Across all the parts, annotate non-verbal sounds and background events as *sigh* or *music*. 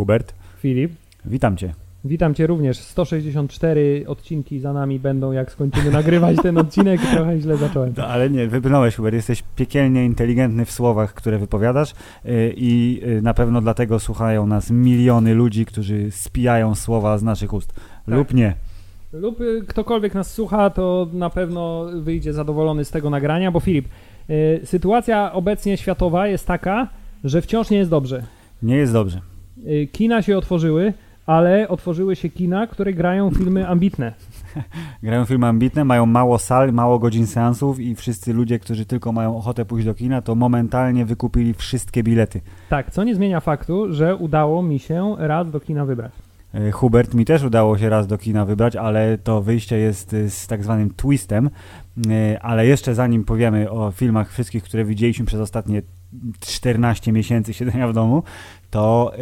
Hubert, Filip, witam Cię. witam Cię również. 164 odcinki za nami będą, jak skończymy nagrywać ten odcinek. *laughs* Trochę źle zacząłem. No, ale nie, wybrnąłeś Hubert, jesteś piekielnie inteligentny w słowach, które wypowiadasz y, i y, na pewno dlatego słuchają nas miliony ludzi, którzy spijają słowa z naszych ust. Lub nie. Lub y, ktokolwiek nas słucha, to na pewno wyjdzie zadowolony z tego nagrania, bo Filip, y, sytuacja obecnie światowa jest taka, że wciąż nie jest dobrze. Nie jest dobrze. Y, Kina się otworzyły, ale otworzyły się kina, które grają filmy ambitne. *laughs* Grają filmy ambitne, mają mało sal, mało godzin seansów i wszyscy ludzie, którzy tylko mają ochotę pójść do kina, to momentalnie wykupili wszystkie bilety. Tak, co nie zmienia faktu, że udało mi się raz do kina wybrać. Y, Hubert, mi też udało się raz do kina wybrać, ale to wyjście jest y, z tak zwanym twistem. Y, Ale jeszcze zanim powiemy o filmach wszystkich, które widzieliśmy przez ostatnie 14 miesięcy siedzenia w domu, to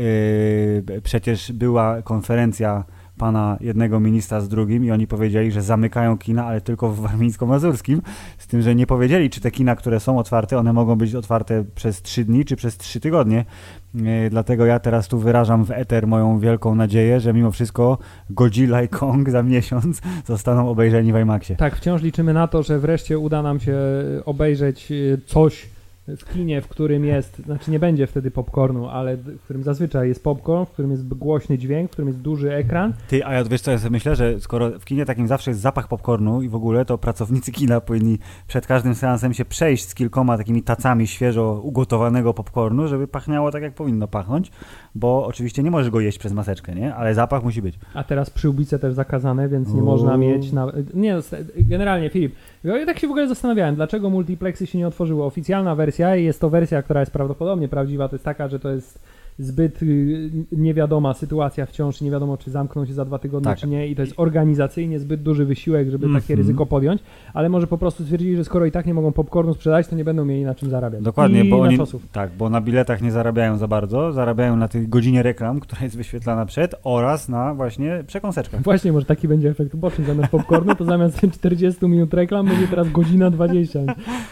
yy, przecież była konferencja pana jednego ministra z drugim i oni powiedzieli, że zamykają kina, ale tylko w warmińsko-mazurskim, z tym, że nie powiedzieli, czy te kina, które są otwarte, one mogą być otwarte przez 3 dni, czy przez 3 tygodnie. Yy, dlatego ja teraz tu wyrażam w eter moją wielką nadzieję, że mimo wszystko Godzilla i Kong za miesiąc *laughs* zostaną obejrzeni w IMAXie. Tak, wciąż liczymy na to, że wreszcie uda nam się obejrzeć y, coś w kinie, w którym jest, znaczy nie będzie wtedy popcornu, ale w którym zazwyczaj jest popcorn, w którym jest głośny dźwięk, w którym jest duży ekran. Ty, a ja wiesz co, ja sobie myślę, że skoro w kinie takim zawsze jest zapach popcornu i w ogóle, to pracownicy kina powinni przed każdym seansem się przejść z kilkoma takimi tacami świeżo ugotowanego popcornu, żeby pachniało tak, jak powinno pachnąć, bo oczywiście nie możesz go jeść przez maseczkę, nie? Ale zapach musi być. A teraz przyłbice też zakazane, więc nie Uuu. można mieć na... Nie, generalnie Filip, ja tak się w ogóle zastanawiałem, dlaczego multiplexy się nie otworzyły. Oficjalna wersja i jest to wersja, która jest prawdopodobnie prawdziwa, to jest taka, że to jest zbyt y, niewiadoma sytuacja wciąż, nie wiadomo czy zamkną się za dwa tygodnie, Tak. czy nie i to jest organizacyjnie zbyt duży wysiłek, żeby takie Mhm. ryzyko podjąć, ale może po prostu stwierdzili, że skoro i tak nie mogą popcornu sprzedać, to nie będą mieli na czym zarabiać. Dokładnie, I bo oni, tak, bo na biletach nie zarabiają za bardzo, zarabiają na tej godzinie reklam, *laughs* która jest wyświetlana przed oraz na właśnie przekąseczkach. Właśnie, może taki będzie efekt uboczny. Zamiast popcornu, to zamiast *laughs* 40 minut reklam będzie teraz godzina 20.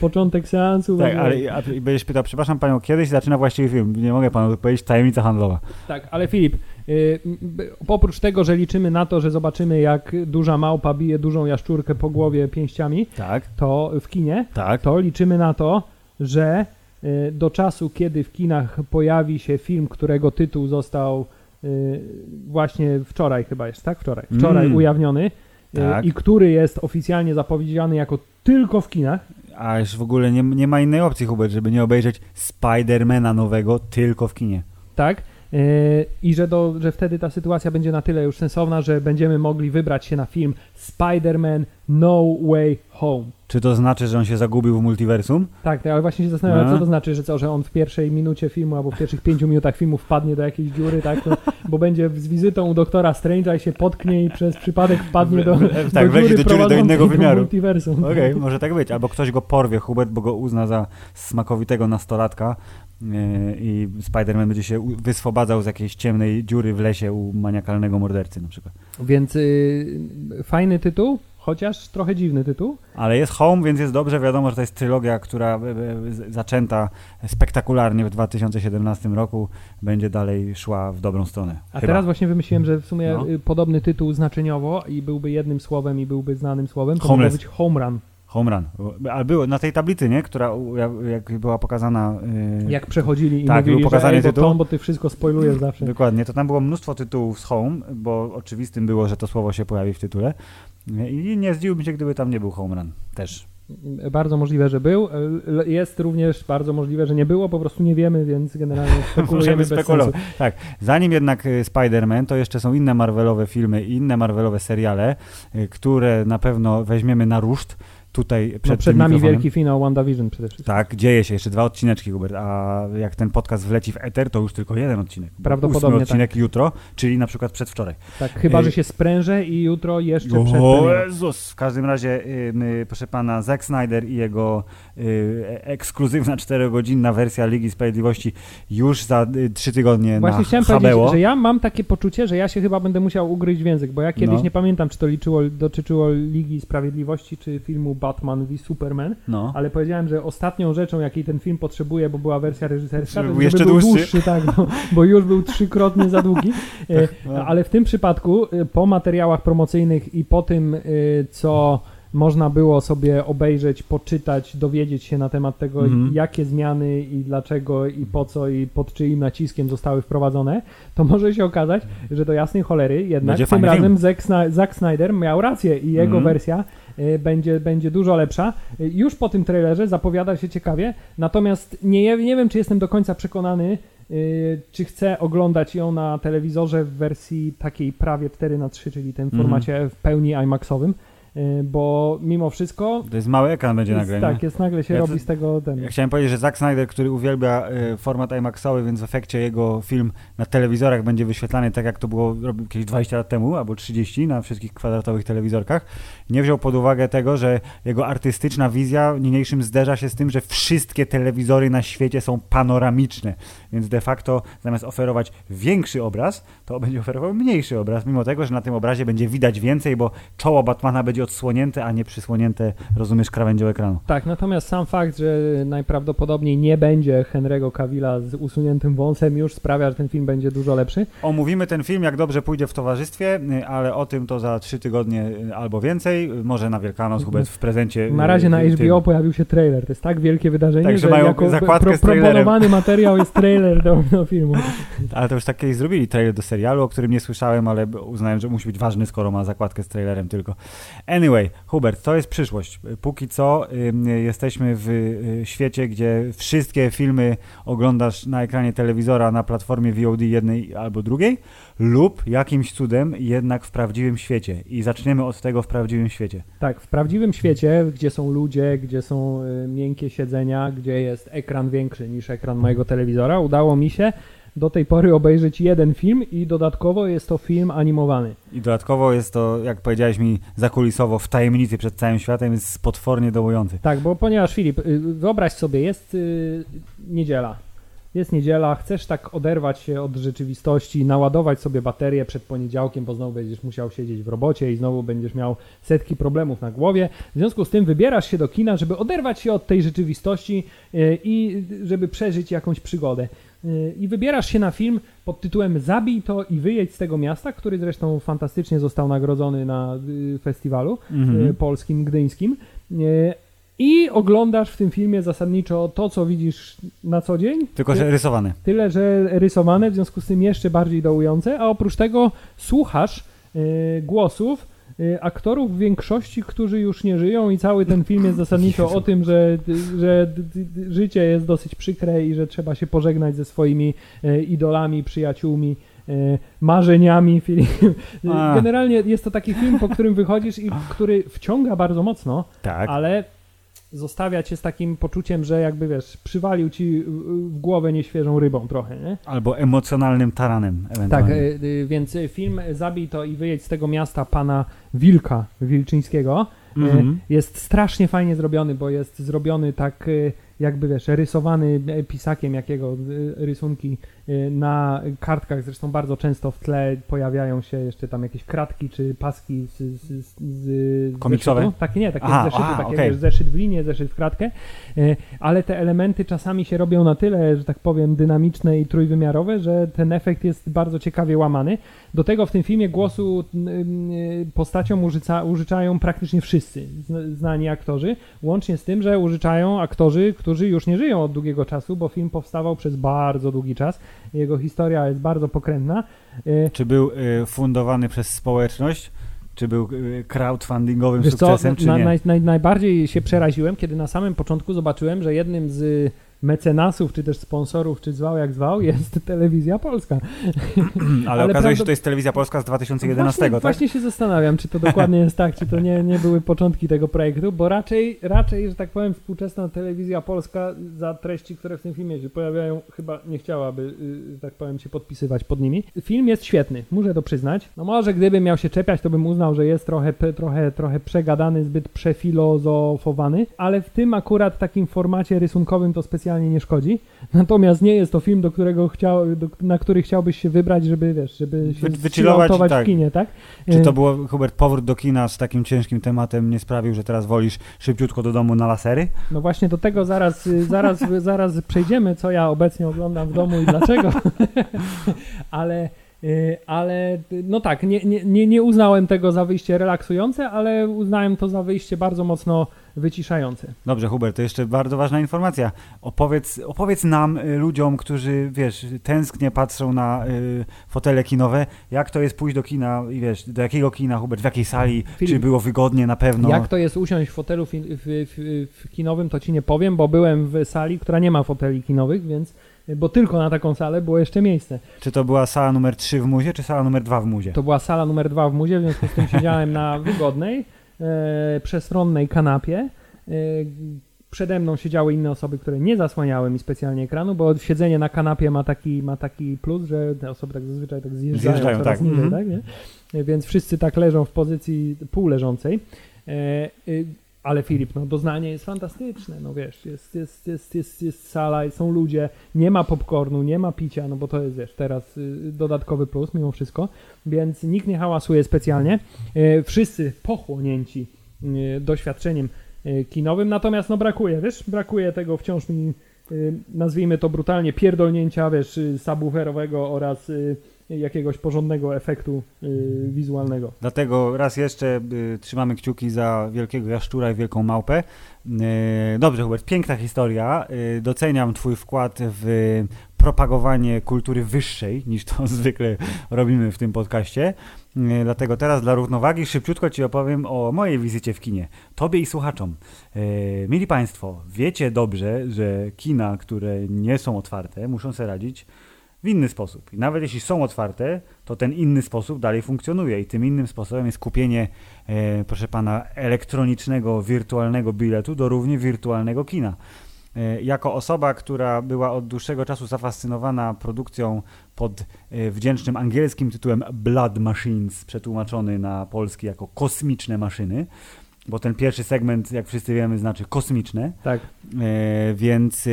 Początek seansu. Tak, ale a, i będziesz pytał, przepraszam panią, kiedy się zaczyna właściwy film? Nie mogę panu powiedzieć, tajemnica handlowa. Tak, ale Filip, y, oprócz tego, że liczymy na to, że zobaczymy, jak duża małpa bije dużą jaszczurkę po głowie pięściami, Tak, to w kinie, tak. to liczymy na to, że y, do czasu, kiedy w kinach pojawi się film, którego tytuł został y, właśnie wczoraj chyba jest, tak? Wczoraj. Wczoraj Mm. ujawniony Tak. i który jest oficjalnie zapowiedziany jako tylko w kinach, A już w ogóle nie, nie ma innej opcji, Hubert, żeby nie obejrzeć Spidermana nowego tylko w kinie. Tak? Yy, I że, do, że wtedy ta sytuacja będzie na tyle już sensowna, że będziemy mogli wybrać się na film Spider-Man No Way Home. Czy to znaczy, że on się zagubił w multiversum? Tak, tak, ale właśnie się zastanawiam, No. co to znaczy, że co, że on w pierwszej minucie filmu albo w pierwszych pięciu minutach filmu wpadnie do jakiejś dziury, tak? Bo będzie z wizytą u doktora Strange'a i się potknie i przez przypadek wpadnie do, W- tak, do dziury do dziury do innego wymiaru. multiversum. Okej, może tak być. Albo ktoś go porwie, Hubert, bo go uzna za smakowitego nastolatka i Spider-Man będzie się wyswobadzał z jakiejś ciemnej dziury w lesie u maniakalnego mordercy na przykład. Więc y, fajny tytuł, chociaż trochę dziwny tytuł. Ale jest Home, więc jest dobrze. Wiadomo, że to jest trylogia, która e, e, zaczęta spektakularnie w 2017 roku, będzie dalej szła w dobrą stronę. A Chyba. teraz właśnie wymyśliłem, że w sumie No. y, podobny tytuł znaczeniowo i byłby jednym słowem i byłby znanym słowem, to Homeless. być home run. Home Run. Ale było na tej tablicy, nie? Która jak, była pokazana. yy, Jak przechodzili i Tak, mówili, był pokazany że ej, bo tytuł. Tom, bo ty wszystko spoilujesz zawsze. Dokładnie, to tam było mnóstwo tytułów z Home, bo oczywistym było, że to słowo się pojawi w tytule. I nie zdziwiłbym się, gdyby tam nie był Home Run. Też. Bardzo możliwe, że był. Jest również bardzo możliwe, że nie było, po prostu nie wiemy, więc generalnie *laughs* spekulujemy spekulować. Tak, zanim jednak y, Spider-Man, to jeszcze są inne Marvelowe filmy i inne Marvelowe seriale, y, które na pewno weźmiemy na ruszt. Tutaj przed, No, przed nami mikrofonem. wielki finał WandaVision przede wszystkim. Tak, dzieje się jeszcze dwa odcineczki, Hubert, a jak ten podcast wleci w eter, to już tylko jeden odcinek. Prawdopodobnie Ósmy odcinek jutro, czyli na przykład przedwczoraj. Tak, chyba, Ej. że się sprężę i jutro jeszcze przed O premierą. Jezus! W każdym razie, y, my, proszę pana, Zack Snyder i jego y, ekskluzywna czterogodzinna wersja Ligi Sprawiedliwości już za y, trzy tygodnie Właśnie na chciałem HBO. powiedzieć, że ja mam takie poczucie, że ja się chyba będę musiał ugryźć w język, bo ja kiedyś No. nie pamiętam, czy to liczyło, dotyczyło Ligi Sprawiedliwości, czy filmu Batman v Superman, No. ale powiedziałem, że ostatnią rzeczą, jakiej ten film potrzebuje, bo była wersja reżyserska, to był żeby jeszcze był dłuższy. tak, bo, bo już był trzykrotnie za długi. *laughs* E, no. Ale w tym przypadku, e, po materiałach promocyjnych i po tym, e, co można było sobie obejrzeć, poczytać, dowiedzieć się na temat tego, Mhm. jakie zmiany i dlaczego i po co i pod czyim naciskiem zostały wprowadzone, to może się okazać, że do jasnej cholery jednak Będzie tym razem. Zack, Zack Snyder miał rację i jego Mhm. wersja e, będzie, będzie dużo lepsza. E, Już po tym trailerze zapowiada się ciekawie, natomiast nie, nie wiem, czy jestem do końca przekonany, e, czy chcę oglądać ją na telewizorze w wersji takiej prawie 4 na 3 czyli tym Mhm. formacie w pełni IMAXowym, e, bo mimo wszystko To jest mały ekran będzie nagle, tak, jest nagle się Ja to- robi z tego ten. Ja chciałem powiedzieć, że Zack Snyder, który uwielbia y, format IMAXowy, więc w efekcie jego film na telewizorach będzie wyświetlany tak, jak to było kiedyś 20 lat temu, albo 30 na wszystkich kwadratowych telewizorkach, nie wziął pod uwagę tego, że jego artystyczna wizja niniejszym zderza się z tym, że wszystkie telewizory na świecie są panoramiczne, więc de facto zamiast oferować większy obraz, to będzie oferował mniejszy obraz, mimo tego, że na tym obrazie będzie widać więcej, bo czoło Batmana będzie odsłonięte, a nie przysłonięte, rozumiesz, krawędzią ekranu. Tak, natomiast sam fakt, że najprawdopodobniej nie będzie Henry'ego Cavilla z usuniętym wąsem już sprawia, że ten film będzie dużo lepszy. Omówimy ten film, jak dobrze pójdzie w towarzystwie, y, ale o tym to za trzy tygodnie y, albo więcej. Może na Wielkanoc, Hubert, w prezencie. Na razie na y, HBO tym. pojawił się trailer. To jest tak wielkie wydarzenie, Tak, że mają jako zakładkę z trailerem. proponowany materiał jest trailer do, do filmu. *laughs* Ale to już tak kiedyś zrobili trailer do serialu, o którym nie słyszałem, ale uznałem, że musi być ważny, skoro ma zakładkę z trailerem tylko. Anyway, Hubert, to jest przyszłość. Póki co y, jesteśmy w y, świecie, gdzie wszystkie filmy oglądasz na ekranie telewizora na platformie VOD jednej albo drugiej, lub jakimś cudem jednak w prawdziwym świecie. I zaczniemy od tego w prawdziwym świecie. Tak, w prawdziwym świecie, gdzie są ludzie, gdzie są y, miękkie siedzenia, gdzie jest ekran większy niż ekran mojego telewizora, udało mi się do tej pory obejrzeć jeden film i dodatkowo jest to film animowany. I dodatkowo jest to, jak powiedziałeś mi, zakulisowo w tajemnicy przed całym światem, jest potwornie dołujący. Tak, bo ponieważ Filip, y, wyobraź sobie, jest y, niedziela. Jest niedziela, chcesz tak oderwać się od rzeczywistości, naładować sobie baterię przed poniedziałkiem, bo znowu będziesz musiał siedzieć w robocie i znowu będziesz miał setki problemów na głowie. W związku z tym wybierasz się do kina, żeby oderwać się od tej rzeczywistości y, i żeby przeżyć jakąś przygodę. I wybierasz się na film pod tytułem Zabij to i wyjedź z tego miasta, który zresztą fantastycznie został nagrodzony na y, festiwalu Mhm. y, polskim, gdyńskim. Y, I oglądasz w tym filmie zasadniczo to, co widzisz na co dzień. Tylko, że rysowany. Tyle, że rysowane, w związku z tym jeszcze bardziej dołujące, a oprócz tego słuchasz głosów aktorów w większości, którzy już nie żyją i cały ten film jest zasadniczo o tym, że, że życie jest dosyć przykre i że trzeba się pożegnać ze swoimi y, idolami, przyjaciółmi, y, marzeniami. *laughs* Filip. A. Generalnie jest to taki film, po którym wychodzisz i który wciąga bardzo mocno, Tak. ale zostawia cię z takim poczuciem, że jakby wiesz, przywalił ci w- głowę nieświeżą rybą trochę, nie? Albo emocjonalnym taranem Tak, ewentualnie. y, więc film Zabij to i wyjedź z tego miasta pana Wilka Wilczyńskiego y, Mhm. jest strasznie fajnie zrobiony, bo jest zrobiony tak jakby wiesz, rysowany pisakiem jakiego y, rysunki y, na kartkach, zresztą bardzo często w tle pojawiają się jeszcze tam jakieś kratki czy paski z, z, z, Komiksowe? zeszytu. Takie nie, takie Aha, zeszyty, aha, takie okej. wiesz, zeszyt w linię, zeszyt w kratkę, y, ale te elementy czasami się robią na tyle, że tak powiem, dynamiczne i trójwymiarowe, że ten efekt jest bardzo ciekawie łamany. Do tego w tym filmie głosu postaciom użyca, użyczają praktycznie wszyscy zna- znani aktorzy, łącznie z tym, że użyczają aktorzy, którzy już nie żyją od długiego czasu, bo film powstawał przez bardzo długi czas. Jego historia jest bardzo pokrętna. Y, Czy był y, fundowany przez społeczność? Czy był y, crowdfundingowym Wiesz co, sukcesem, czy na, nie? naj, naj, najbardziej się przeraziłem, kiedy na samym początku zobaczyłem, że jednym z mecenasów, czy też sponsorów, czy zwał jak zwał, jest *laughs* telewizja polska. *clears throat* Ale, ale okazuje się, że to jest telewizja polska z 2011, właśnie, tak? Właśnie się zastanawiam, czy to dokładnie jest tak, czy to nie, nie były początki tego projektu, bo raczej, raczej, że tak powiem, współczesna telewizja polska za treści, które w tym filmie się pojawiają, chyba nie chciałaby, y, że tak powiem, się podpisywać pod nimi. Film jest świetny, muszę to przyznać. No może gdybym miał się czepiać, to bym uznał, że jest trochę, trochę, trochę przegadany, zbyt przefilozofowany, ale w tym akurat takim formacie rysunkowym to specjalnie nie szkodzi. Natomiast nie jest to film, do którego chciał, do, na który chciałbyś się wybrać, żeby wiesz, żeby się Wy, tak. w kinie, tak? Czy to było, Hubert, powrót do kina z takim ciężkim tematem nie sprawił, że teraz wolisz szybciutko do domu na lasery? No właśnie do tego zaraz, zaraz, zaraz przejdziemy, co ja obecnie oglądam w domu i dlaczego. *laughs* ale Y, ale no tak, nie, nie, nie uznałem tego za wyjście relaksujące, ale uznałem to za wyjście bardzo mocno wyciszające. Dobrze, Hubert, to jeszcze bardzo ważna informacja. Opowiedz, opowiedz nam, y, ludziom, którzy, wiesz, tęsknie patrzą na y, fotele kinowe, jak to jest pójść do kina i wiesz, do jakiego kina, Hubert, w jakiej sali, Filip, czy było wygodnie na pewno? Jak to jest usiąść w fotelu w, w, w, w kinowym, to ci nie powiem, bo byłem w sali, która nie ma foteli kinowych, więc bo tylko na taką salę było jeszcze miejsce. Czy to była sala numer 3 w Muzie, czy sala numer 2 w Muzie? To była sala numer 2 w Muzie, w związku z tym siedziałem na wygodnej, e, przestronnej kanapie. E, przede mną siedziały inne osoby, które nie zasłaniały mi specjalnie ekranu, bo siedzenie na kanapie ma taki, ma taki plus, że te osoby tak zazwyczaj tak zjeżdżają, zjeżdżają coraz tak. niżej, mm -hmm. tak nie? Więc wszyscy tak leżą w pozycji półleżącej. E, e ale Filip, no doznanie jest fantastyczne, no wiesz, jest, jest, jest, jest, jest sala, są ludzie, nie ma popcornu, nie ma picia, no bo to jest, wiesz, teraz y, dodatkowy plus mimo wszystko, więc nikt nie hałasuje specjalnie, y, wszyscy pochłonięci y, doświadczeniem kinowym, natomiast no brakuje, wiesz, brakuje tego wciąż mi, nazwijmy to brutalnie, pierdolnięcia, wiesz, subwooferowego oraz jakiegoś porządnego efektu y, wizualnego. Dlatego raz jeszcze y, trzymamy kciuki za wielkiego jaszczura i wielką małpę. Y, dobrze, Hubert, piękna historia. Doceniam Twój wkład w propagowanie kultury wyższej, niż to *laughs* zwykle robimy w tym podcaście. Dlatego teraz dla równowagi szybciutko Ci opowiem o mojej wizycie w kinie. Tobie i słuchaczom. Mili Państwo, wiecie dobrze, że kina, które nie są otwarte, muszą sobie radzić w inny sposób. I nawet jeśli są otwarte, to ten inny sposób dalej funkcjonuje i tym innym sposobem jest kupienie, e, proszę pana, elektronicznego, wirtualnego biletu do równie wirtualnego kina. E, jako osoba, która była od dłuższego czasu zafascynowana produkcją pod e, wdzięcznym angielskim tytułem Blood Machines, przetłumaczony na polski jako kosmiczne maszyny, bo ten pierwszy segment, jak wszyscy wiemy, znaczy kosmiczne. Tak. E, więc e,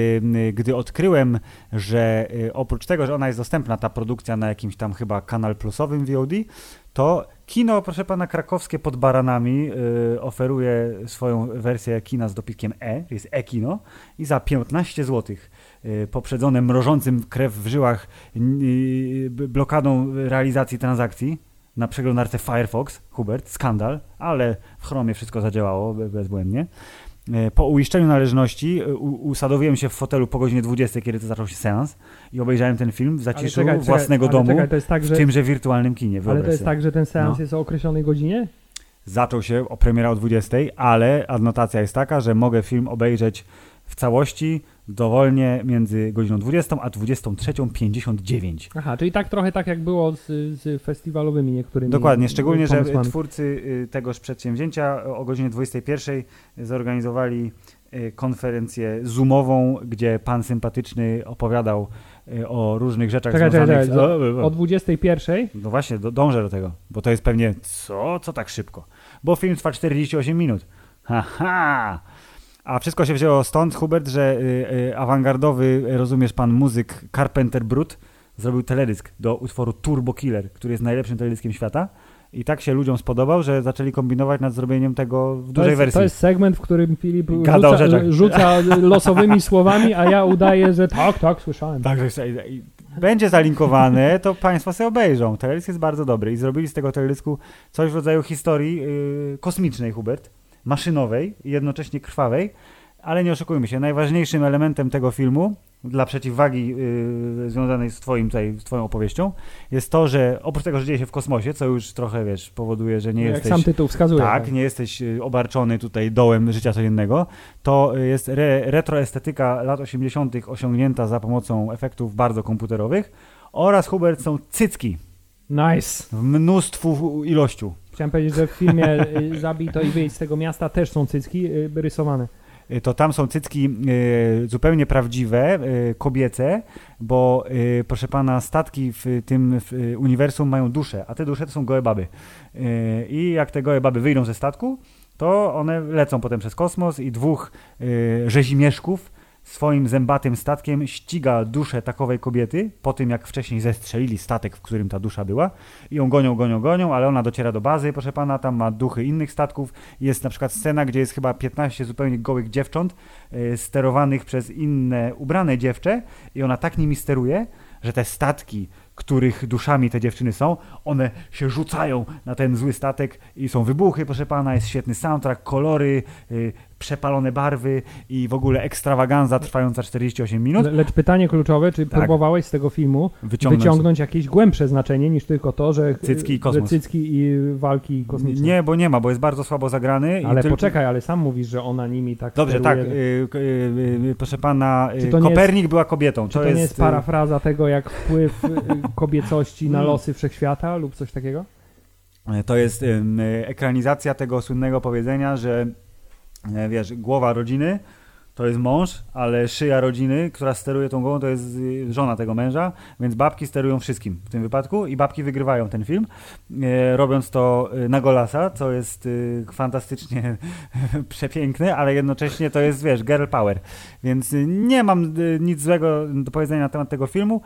gdy odkryłem, że e, oprócz tego, że ona jest dostępna, ta produkcja na jakimś tam chyba kanal plusowym VOD, to kino, proszę pana, krakowskie pod baranami oferuje swoją wersję kina z dopiskiem E, jest e-kino i za 15 zł poprzedzone mrożącym krew w żyłach blokadą realizacji transakcji, na przeglądarce Firefox, Hubert, skandal, ale w Chromie wszystko zadziałało bezbłędnie. E, po uiszczeniu należności e, usadowiłem się w fotelu po godzinie 20, kiedy to zaczął się seans i obejrzałem ten film w zaciszu czekaj, własnego czekaj, domu, tak, że... w tymże wirtualnym kinie. Ale to jest tak, że ten seans no. jest o określonej godzinie? Zaczął się o premiera o 20, ale adnotacja jest taka, że mogę film obejrzeć w całości dowolnie między godziną 20 a 23.59. Aha, czyli tak trochę tak jak było z, z festiwalowymi niektórymi Dokładnie, szczególnie, że twórcy y, tegoż przedsięwzięcia o godzinie 21 zorganizowali y, konferencję zoomową, gdzie pan sympatyczny opowiadał y, o różnych rzeczach czekaj, związanych czekaj, z... O, o 21? No właśnie, do, dążę do tego, bo to jest pewnie co? Co tak szybko? Bo film trwa 48 minut. Haha! A wszystko się wzięło stąd, Hubert, że y, y, awangardowy, rozumiesz pan, muzyk Carpenter Brut zrobił teledysk do utworu Turbo Killer, który jest najlepszym teledyskiem świata. I tak się ludziom spodobał, że zaczęli kombinować nad zrobieniem tego w dużej jest, wersji. To jest segment, w którym Filip rzuca, rzuca *laughs* losowymi słowami, a ja udaję, że tak, tak, słyszałem. Tak, będzie zalinkowane, to Państwo sobie obejrzą. Teledysk jest bardzo dobry i zrobili z tego teledysku coś w rodzaju historii yy, kosmicznej, Hubert maszynowej i jednocześnie krwawej, ale nie oszukujmy się, najważniejszym elementem tego filmu dla przeciwwagi y, związanej z, twoim, tutaj, z twoją opowieścią, jest to, że oprócz tego, że dzieje się w kosmosie, co już trochę, wiesz, powoduje, że nie Jak jesteś... sam tytuł wskazuje. Tak, nie jesteś y, obarczony tutaj dołem życia codziennego. To jest re, retroestetyka lat 80. osiągnięta za pomocą efektów bardzo komputerowych oraz, Hubert, są cycki Nice. w mnóstwu ilościu. Chciałem powiedzieć, że w filmie y, Zabij to i wyjdź z tego miasta też są cycki y, rysowane. Y, to tam są cycki zupełnie prawdziwe, kobiece, bo proszę pana, statki w tym uniwersum mają dusze, a te dusze to są gołe baby. I jak te gołe baby wyjdą ze statku, to one lecą potem przez kosmos i dwóch rzezimieszków swoim zębatym statkiem ściga duszę takowej kobiety, po tym jak wcześniej zestrzelili statek, w którym ta dusza była i ją gonią, gonią, gonią, ale ona dociera do bazy, proszę pana, tam ma duchy innych statków. Jest na przykład scena, gdzie jest chyba 15 zupełnie gołych dziewcząt y, sterowanych przez inne ubrane dziewczę i ona tak nimi steruje, że te statki, których duszami te dziewczyny są, one się rzucają na ten zły statek i są wybuchy, proszę pana, jest świetny soundtrack, kolory, y, przepalone barwy i w ogóle ekstrawaganza trwająca 48 minut. Le, lecz pytanie kluczowe, czy Tak. próbowałeś z tego filmu Wyciągnąć. wyciągnąć jakieś głębsze znaczenie niż tylko to, że Cycki i kosmos. cycki i walki kosmiczne. Nie, bo nie ma, bo jest bardzo słabo zagrany. Ale tylko- poczekaj, ale sam mówisz, że ona nimi tak Dobrze, tak, steruje. y, y, y, y, proszę pana, y, to Kopernik była kobietą. Czy to, nie jest y, parafraza tego, jak wpływ y, kobiecości na Mm. losy wszechświata lub coś takiego? y, To jest y, ekranizacja tego słynnego powiedzenia, że e, wiesz, głowa rodziny to jest mąż, ale szyja rodziny, która steruje tą głową, to jest y, żona tego męża, więc babki sterują wszystkim w tym wypadku i babki wygrywają ten film, e, robiąc to y, na golasa, co jest y, fantastycznie *laughs* przepiękne, ale jednocześnie to jest, wiesz, girl power. Więc nie mam nic złego do powiedzenia na temat tego filmu,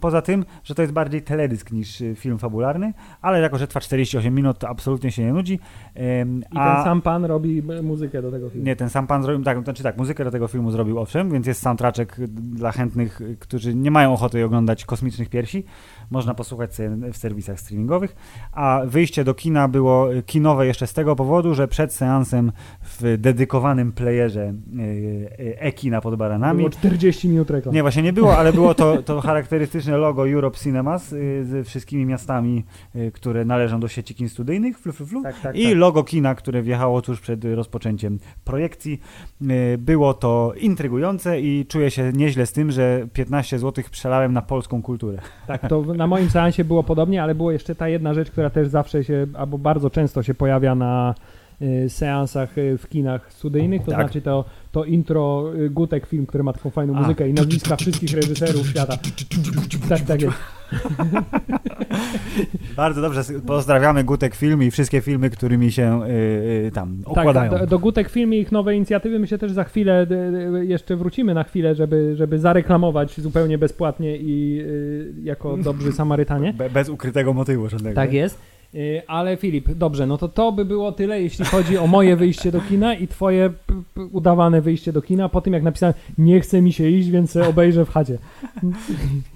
poza tym, że to jest bardziej teledysk niż film fabularny, ale jako, że trwa 48 minut, to absolutnie się nie nudzi. I ten sam pan robi muzykę do tego filmu. nie, ten sam pan zrobił, tak, znaczy tak, muzykę do tego filmu zrobił owszem, więc jest soundtraczek dla chętnych, którzy nie mają ochoty oglądać kosmicznych piersi. Można posłuchać sobie w serwisach streamingowych. A wyjście do kina było y, kinowe jeszcze z tego powodu, że przed seansem w dedykowanym playerze y, y, e-kina pod baranami Było 40 minut reklam. nie, właśnie nie było, ale było to, to *laughs* charakterystyczne logo Europe Cinemas ze wszystkimi miastami, które należą do sieci kin studyjnych, flu, flu, flu. Tak, tak, I tak. logo kina, które wjechało tuż przed rozpoczęciem projekcji. Było to intrygujące i czuję się nieźle z tym, że 15 zł przelałem na polską kulturę. Tak, to na moim seansie było podobnie, ale było jeszcze ta jedna rzecz, która też zawsze się, albo bardzo często się pojawia na y, seansach y, w kinach studyjnych, to Tak. znaczy to, to intro y, Gutek film, który ma taką fajną A. muzykę i nazwiska wszystkich reżyserów świata. Tak, tak jest. *laughs* Bardzo dobrze, pozdrawiamy Gutek Film i wszystkie filmy, którymi się y, y, tam okładają. Tak, do, do Gutek Film i ich nowe inicjatywy myślę też za chwilę, d, jeszcze wrócimy na chwilę, żeby, żeby zareklamować zupełnie bezpłatnie i y, jako *laughs* dobrzy Samarytanie. Be, bez ukrytego motywu żadnego. Tak jest. Y, Ale Filip, dobrze, no to to by było tyle, jeśli chodzi o moje wyjście do kina i twoje udawane wyjście do kina, po tym jak napisałem, nie chce mi się iść, więc obejrzę w chacie.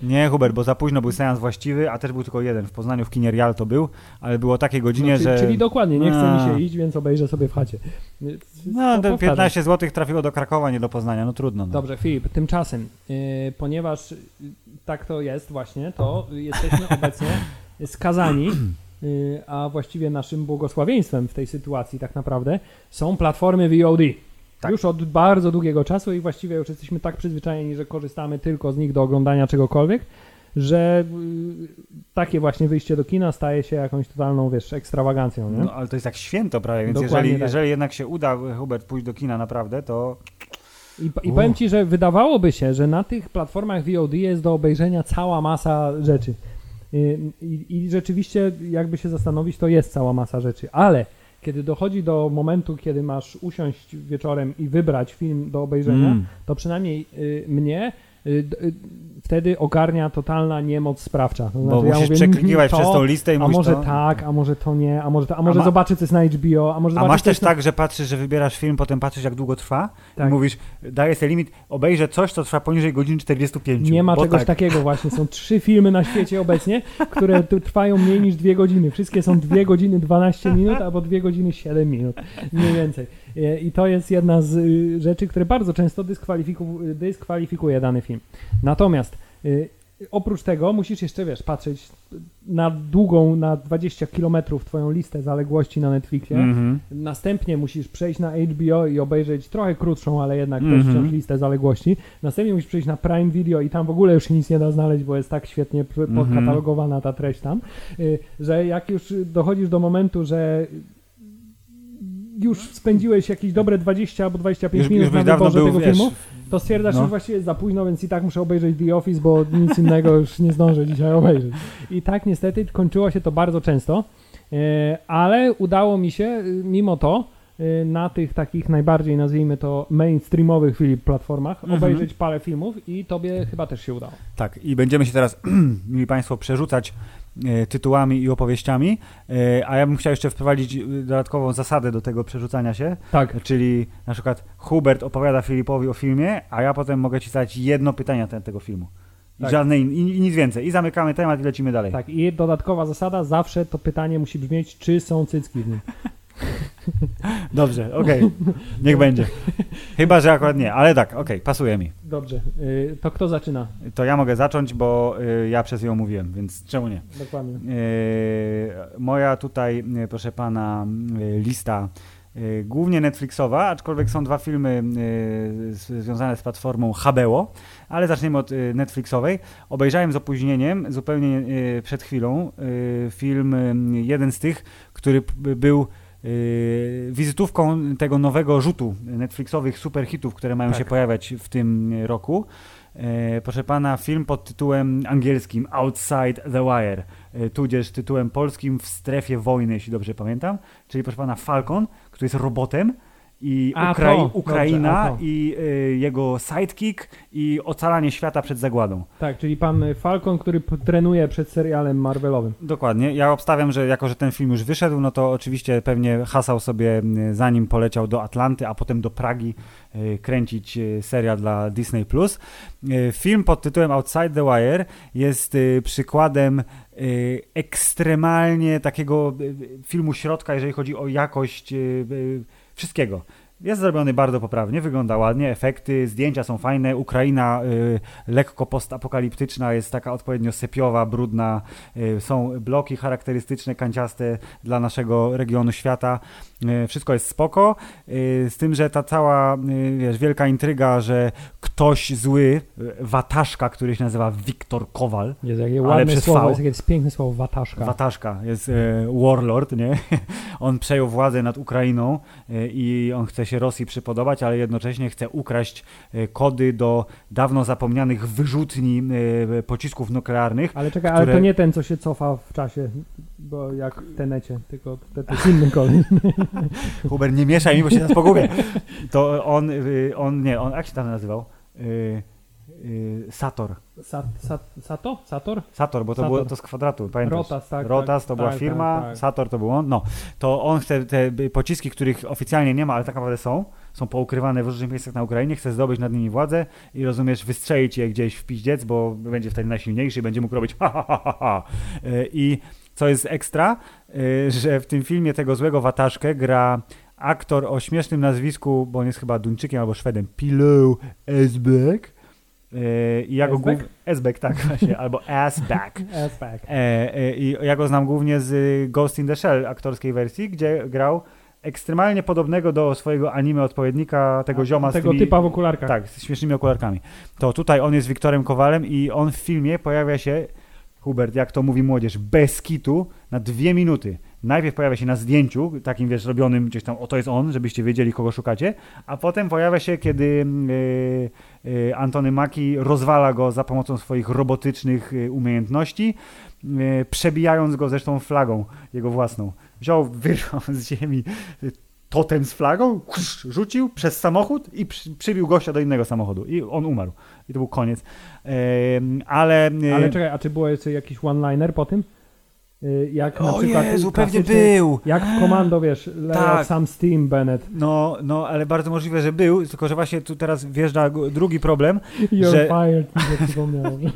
Nie, Hubert, bo za późno był seans właściwy, a też był tylko jeden. W Poznaniu w kinie Real to był, ale było takiej godzinie, No, czyli, że... czyli dokładnie, nie chce mi się iść, więc obejrzę sobie w chacie. No, powtarzam. 15 zł trafiło do Krakowa, nie do Poznania, no trudno. No. Dobrze, Filip, tymczasem, y, ponieważ y, tak to jest właśnie, to jesteśmy obecnie skazani, a właściwie naszym błogosławieństwem w tej sytuacji tak naprawdę są platformy VOD. Tak. Już od bardzo długiego czasu i właściwie już jesteśmy tak przyzwyczajeni, że korzystamy tylko z nich do oglądania czegokolwiek, że y, takie właśnie wyjście do kina staje się jakąś totalną, wiesz, ekstrawagancją, nie? No, ale to jest jak święto prawie, więc Dokładnie jeżeli, tak. jeżeli jednak się uda, Hubert, pójść do kina naprawdę, to I, I powiem Ci, że wydawałoby się, że na tych platformach VOD jest do obejrzenia cała masa rzeczy. I, i, rzeczywiście, jakby się zastanowić, to jest cała masa rzeczy, ale kiedy dochodzi do momentu, kiedy masz usiąść wieczorem i wybrać film do obejrzenia, Mm. to przynajmniej y, mnie y, y, wtedy ogarnia totalna niemoc sprawcza. To bo znaczy, ja musisz mówię, to, przez tą listę i A może to... tak, a może to nie, a może to, a może ma- zobaczę, co jest na HBO, a może A masz też na... tak, że patrzysz, że wybierasz film, potem patrzysz, jak długo trwa Tak. i mówisz, daję sobie limit, obejrzę coś, co trwa poniżej godziny 45. Nie ma bo czegoś tak. takiego właśnie. Są trzy filmy na świecie obecnie, które *laughs* trwają mniej niż dwie godziny. Wszystkie są dwie godziny 12 minut albo dwie godziny 7 minut. Mniej więcej. E, I to jest jedna z y, rzeczy, które bardzo często dyskwalifiku- dyskwalifikuje dany film. Natomiast oprócz tego musisz jeszcze, wiesz, patrzeć na długą, na 20 kilometrów twoją listę zaległości na Netflixie. Mhm. Następnie musisz przejść na HBO i obejrzeć trochę krótszą, ale jednak też Mhm. listę zaległości. Następnie musisz przejść na Prime Video i tam w ogóle już się nic nie da znaleźć, bo jest tak świetnie Mhm. podkatalogowana ta treść tam, y, że jak już dochodzisz do momentu, że już spędziłeś jakieś dobre 20 albo 25 Już, minut już na wyborze był, tego wiesz, filmu, to stwierdzasz, no. że właściwie jest za późno, więc i tak muszę obejrzeć The Office, bo nic innego już nie zdążę dzisiaj obejrzeć. I tak niestety kończyło się to bardzo często, e, ale udało mi się y, mimo to y, na tych takich najbardziej, nazwijmy to, mainstreamowych Filip platformach Mhm. obejrzeć parę filmów i tobie chyba też się udało. Tak, i będziemy się teraz, *clears throat* mili Państwo, przerzucać e, tytułami i opowieściami, e, a ja bym chciał jeszcze wprowadzić e, dodatkową zasadę do tego przerzucania się, Tak. czyli na przykład Hubert opowiada Filipowi o filmie, a ja potem mogę Ci zadać jedno pytanie na ten, tego filmu. I Tak. żadne i, i nic więcej. I zamykamy temat i lecimy dalej. Tak, i dodatkowa zasada, zawsze to pytanie musi brzmieć, czy są cycki w nim. *laughs* *laughs* Dobrze, okej, niech będzie. Chyba, że akurat nie, ale tak, okej, pasuje mi. Dobrze, y, to kto zaczyna? To ja mogę zacząć, bo y, ja przez ją mówiłem, więc czemu nie? Dokładnie. E, moja tutaj, proszę pana, lista głównie Netflixowa, aczkolwiek są dwa filmy związane z platformą HBO, ale zaczniemy od Netflixowej. Obejrzałem z opóźnieniem, zupełnie przed chwilą, film, jeden z tych, który był wizytówką tego nowego rzutu Netflixowych superhitów, które mają Tak. się pojawiać w tym roku. E, proszę pana, film pod tytułem angielskim Outside the Wire, e, tudzież tytułem polskim W strefie wojny, jeśli dobrze pamiętam. Czyli proszę pana Falcon, który jest robotem i A, Ukrai- to. Dobrze, Ukraina to. i e, jego sidekick i ocalanie świata przed zagładą. Tak, czyli pan Falcon, który trenuje przed serialem Marvelowym. Dokładnie. Ja obstawiam, że jako, że ten film już wyszedł, no to oczywiście pewnie hasał sobie, m, zanim poleciał do Atlanty, a potem do Pragi e, kręcić e, serial dla Disney+. E, Film pod tytułem Outside the Wire jest e, przykładem ekstremalnie takiego filmu środka, jeżeli chodzi o jakość wszystkiego. Jest zrobiony bardzo poprawnie, wygląda ładnie, efekty, zdjęcia są fajne. Ukraina y, lekko postapokaliptyczna, jest taka odpowiednio sypiowa, brudna. Y, są bloki charakterystyczne, kanciaste dla naszego regionu świata. Y, wszystko jest spoko. Y, z tym, że ta cała y, wiesz, wielka intryga, że ktoś zły, y, wataszka, który się nazywa Wiktor Kowal, Jest jakie Ale ładne przez słowo, jest jakieś piękne słowo, wataszka. Wataszka jest warlord, nie? *laughs* On przejął władzę nad Ukrainą i on chce się Rosji przypodobać, ale jednocześnie chce ukraść e, kody do dawno zapomnianych wyrzutni e, pocisków nuklearnych. ale czekaj, które- ale to nie ten, co się cofa w czasie, bo jak w tenecie, tylko to, to jest inny kolej. *laughs* Huber, nie mieszaj mi, bo się teraz pogubię. To on, y, on nie, on jak się tam nazywał? Y, Sator. Sat, sat, sato? Sator? Sator, bo to Sator. było to z kwadratu, pamiętasz? Rotas, tak. Rotas tak, to była tak, firma, tak, tak. Sator to był on. No, to on chce te pociski, których oficjalnie nie ma, ale tak naprawdę są, są poukrywane w różnych miejscach na Ukrainie, chce zdobyć nad nimi władzę i rozumiesz, wystrzelić je gdzieś w piździec, bo będzie wtedy najsilniejszy i będzie mógł robić ha, ha, ha, ha, ha. Y, I co jest ekstra, y, że w tym filmie tego złego wataszkę gra aktor o śmiesznym nazwisku, bo on jest chyba Duńczykiem albo Szwedem, Pillow Esbeck. Y, I ja go Esbeck? głów... Esbeck, tak właśnie, *laughs* albo Asback. Ass back. E, e, I ja go znam głównie z y, Ghost in the Shell aktorskiej wersji, gdzie grał ekstremalnie podobnego do swojego anime odpowiednika tego zioma z Tego tymi, typa w okularkach. tak, z śmiesznymi okularkami. To tutaj on jest Wiktorem Kowalem i on w filmie pojawia się, Hubert, jak to mówi młodzież, bez kitu na dwie minuty. Najpierw pojawia się na zdjęciu, takim wiesz, robionym gdzieś tam, o to jest on, żebyście wiedzieli, kogo szukacie, a potem pojawia się, kiedy y, y, Antony Maki rozwala go za pomocą swoich robotycznych y, umiejętności, y, przebijając go zresztą flagą jego własną. Wziął, *laughs* wyrwał z ziemi totem z flagą, rzucił przez samochód i przy, przybił gościa do innego samochodu i on umarł. I to był koniec. Ale... Ale czekaj, a czy jeszcze jakiś one-liner po tym? Y, Jak na o przykład Jezu, pewnie był! Jak w komando, wiesz, Tak. some steam, Bennett. No, no, ale bardzo możliwe, że był, tylko że właśnie tu teraz wjeżdża drugi problem, You're Że- fired, mi się przypomniało. *laughs*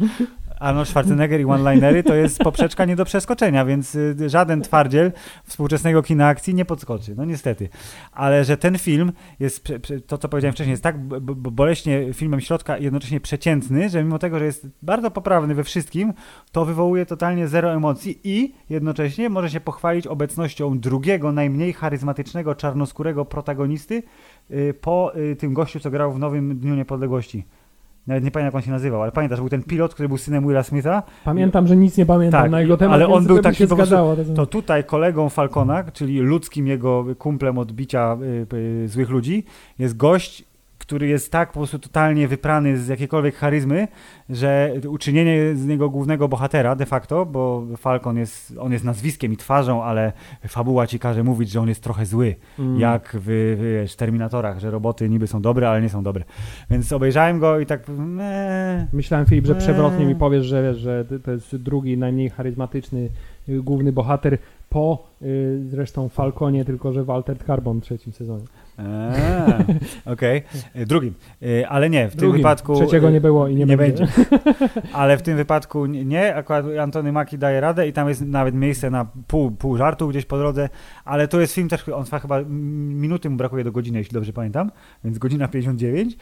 Arnold Schwarzenegger i one-linery to jest poprzeczka nie do przeskoczenia, więc y, żaden twardziel współczesnego kina akcji nie podskoczy, no niestety. Ale że ten film jest, to co powiedziałem wcześniej, jest tak boleśnie filmem środka jednocześnie przeciętny, że mimo tego, że jest bardzo poprawny we wszystkim, to wywołuje totalnie zero emocji i jednocześnie może się pochwalić obecnością drugiego, najmniej charyzmatycznego, czarnoskórego protagonisty y, po y, tym gościu, co grał w Nowym Dniu Niepodległości. Nawet nie pamiętam, jak on się nazywał, ale pamiętasz, był ten pilot, który był synem Willa Smitha. Pamiętam, że nic nie pamiętam Tak, na jego temat, ale on był taki się po prostu- zgadzało. To tutaj kolegą Falcona, czyli ludzkim jego kumplem od bicia y, y, złych ludzi, jest gość, który jest tak po prostu totalnie wyprany z jakiejkolwiek charyzmy, że uczynienie z niego głównego bohatera de facto, bo Falcon jest, on jest nazwiskiem i twarzą, ale fabuła ci każe mówić, że on jest trochę zły, Mm. jak w, wiesz, Terminatorach, że roboty niby są dobre, ale nie są dobre. Więc obejrzałem go i tak... Myślałem, Filip, że przewrotnie mi powiesz, że, że to jest drugi najmniej charyzmatyczny y, główny bohater po y, zresztą Falconie, tylko że Walter Carbon w trzecim sezonie. *laughs* Okej, Y, drugim. Y, Ale nie, w tym Drugim. wypadku... Trzeciego y, nie było i nie, nie będzie. *laughs* Ale w tym wypadku nie- akurat Antony Maki daje radę i tam jest nawet miejsce na pół, pół żartu gdzieś po drodze, ale to jest film też, on trwa chyba minuty mu brakuje do godziny, jeśli dobrze pamiętam, więc godzina 59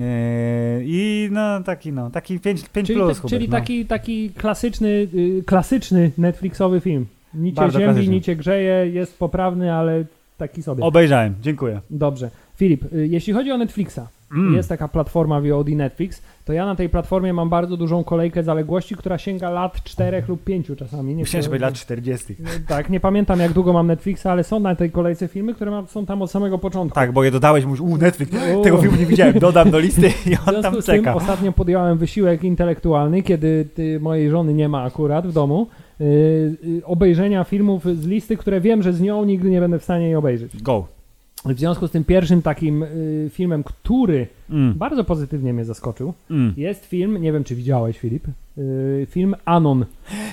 Eee, i no taki no, taki 5, 5 Czyli, plus ta- Hubert, czyli no. taki, taki klasyczny, y, klasyczny Netflixowy film. Nicie Bardzo ziemi, klasyczny. nicie grzeje, jest poprawny, ale taki sobie. Obejrzałem, dziękuję. Dobrze. Filip, y, jeśli chodzi o Netflixa, Mm. jest taka platforma VOD Netflix, to ja na tej platformie mam bardzo dużą kolejkę zaległości, która sięga lat 4 lub 5 czasami. Nie Myślałem, że lat 40. No, Tak, nie pamiętam jak długo mam Netflixa, ale są na tej kolejce filmy, które mam, są tam od samego początku. Tak, bo je dodałeś, mówisz, u Netflix, tego filmu nie widziałem, dodam do listy i on tam czeka. ostatnio podjąłem wysiłek intelektualny, kiedy ty, mojej żony nie ma akurat w domu, obejrzenia filmów z listy, które wiem, że z nią nigdy nie będę w stanie jej obejrzeć. Go. W związku z tym pierwszym takim yy, filmem, który Mm, bardzo pozytywnie mnie zaskoczył, mm. jest film, nie wiem czy widziałeś Filip, yy, film Anon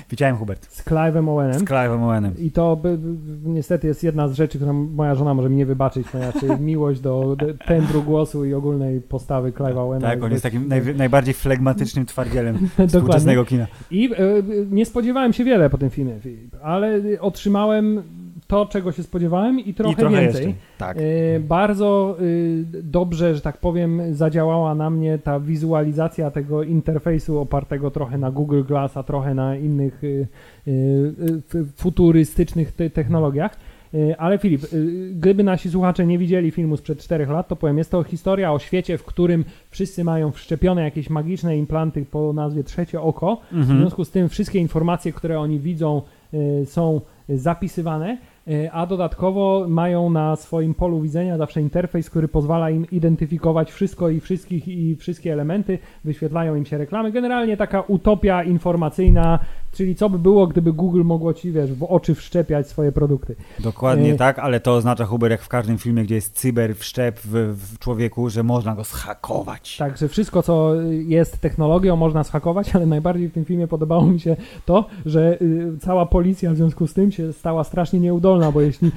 Widziałem Hubert. z Clive'em Z Owenem. Clive'em Owenem. I to by, by, niestety jest jedna z rzeczy, którą moja żona może mi nie wybaczyć, ponieważ *laughs* miłość do, do tembru głosu i ogólnej postawy Clive'a Owena. Tak, on jest takim naj, najbardziej flegmatycznym twardzielem *laughs* współczesnego kina. I e, nie spodziewałem się wiele po tym filmie, Filip, ale otrzymałem to, czego się spodziewałem i trochę, I trochę więcej. jeszcze. Tak. E, Bardzo y, dobrze, że tak powiem, zadziałała na mnie ta wizualizacja tego interfejsu opartego trochę na Google Glass, a trochę na innych y, y, futurystycznych te technologiach. Y, Ale Filip, gdyby nasi słuchacze nie widzieli filmu sprzed 4 lat, to powiem, jest to historia o świecie, w którym wszyscy mają wszczepione jakieś magiczne implanty po nazwie trzecie oko. W Mhm. związku z tym wszystkie informacje, które oni widzą, są zapisywane, a dodatkowo mają na swoim polu widzenia zawsze interfejs, który pozwala im identyfikować wszystko i wszystkich i wszystkie elementy, wyświetlają im się reklamy. Generalnie taka utopia informacyjna, czyli co by było, gdyby Google mogło ci, wiesz, w oczy wszczepiać swoje produkty. Dokładnie Y- tak, ale to oznacza, Huber, jak w każdym filmie, gdzie jest cyber wszczep w, w człowieku, że można go schakować. Także wszystko, co jest technologią, można schakować, ale najbardziej w tym filmie podobało mi się to, że y, cała policja w związku z tym się stała strasznie nieudolna, bo jeśli y,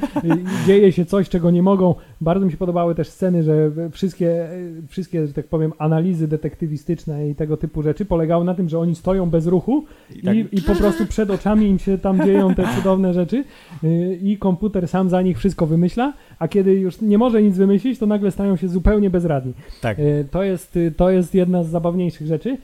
*laughs* dzieje się coś, czego nie mogą, bardzo mi się podobały też sceny, że wszystkie, y, wszystkie, że tak powiem, analizy detektywistyczne i tego typu rzeczy polegały na tym, że oni stoją bez ruchu I tak- i po prostu przed oczami im się tam dzieją te *laughs* cudowne rzeczy y, i komputer sam za nich wszystko wymyśla, a kiedy już nie może nic wymyślić, to nagle stają się zupełnie bezradni. Tak. Y, To jest, y, to jest jedna z zabawniejszych rzeczy.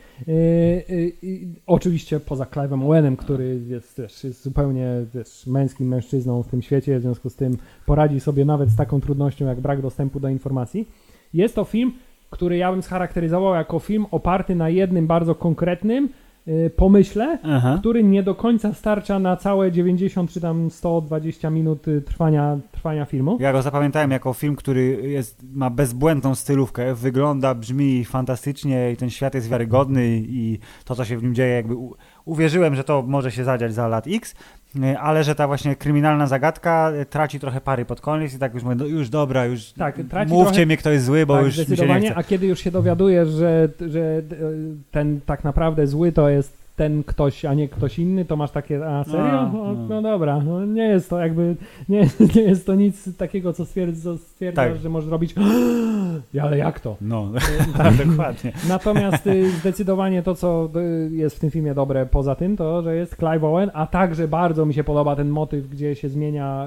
Oczywiście poza Clive'em Owenem, który jest, wiesz, jest zupełnie wiesz, męskim mężczyzną w tym świecie, w związku z tym poradzi sobie nawet z taką trudnością jak brak dostępu do informacji. Jest to film, który ja bym scharakteryzował jako film oparty na jednym bardzo konkretnym pomyśle, Aha. który nie do końca starcza na całe 90 czy tam 120 minut y, trwania, trwania filmu. Ja go zapamiętałem jako film, który jest, ma bezbłędną stylówkę, wygląda, brzmi fantastycznie i ten świat jest wiarygodny i to, co się w nim dzieje, jakby uwierzyłem, że to może się zadziać za lat X, y, ale że ta właśnie kryminalna zagadka y, traci trochę pary pod koniec i tak już mówię, no już dobra, już Tak, mówcie trochę- mi, kto jest zły, bo tak, już mi się nie chce. a kiedy już się dowiadujesz, że, że ten tak naprawdę zły to jest ten ktoś, a nie ktoś inny, to masz takie, a serio? A, No, no. no dobra, no, nie jest to jakby, nie, *laughs* nie jest to nic takiego, co stwierdz, co stwierdzasz, Tak. że możesz robić, *gasps* ale jak to? No, Y, *laughs* tak, dokładnie. Natomiast y, zdecydowanie to, co y, jest w tym filmie dobre poza tym, to, że jest Clive Owen, a także bardzo mi się podoba ten motyw, gdzie się zmienia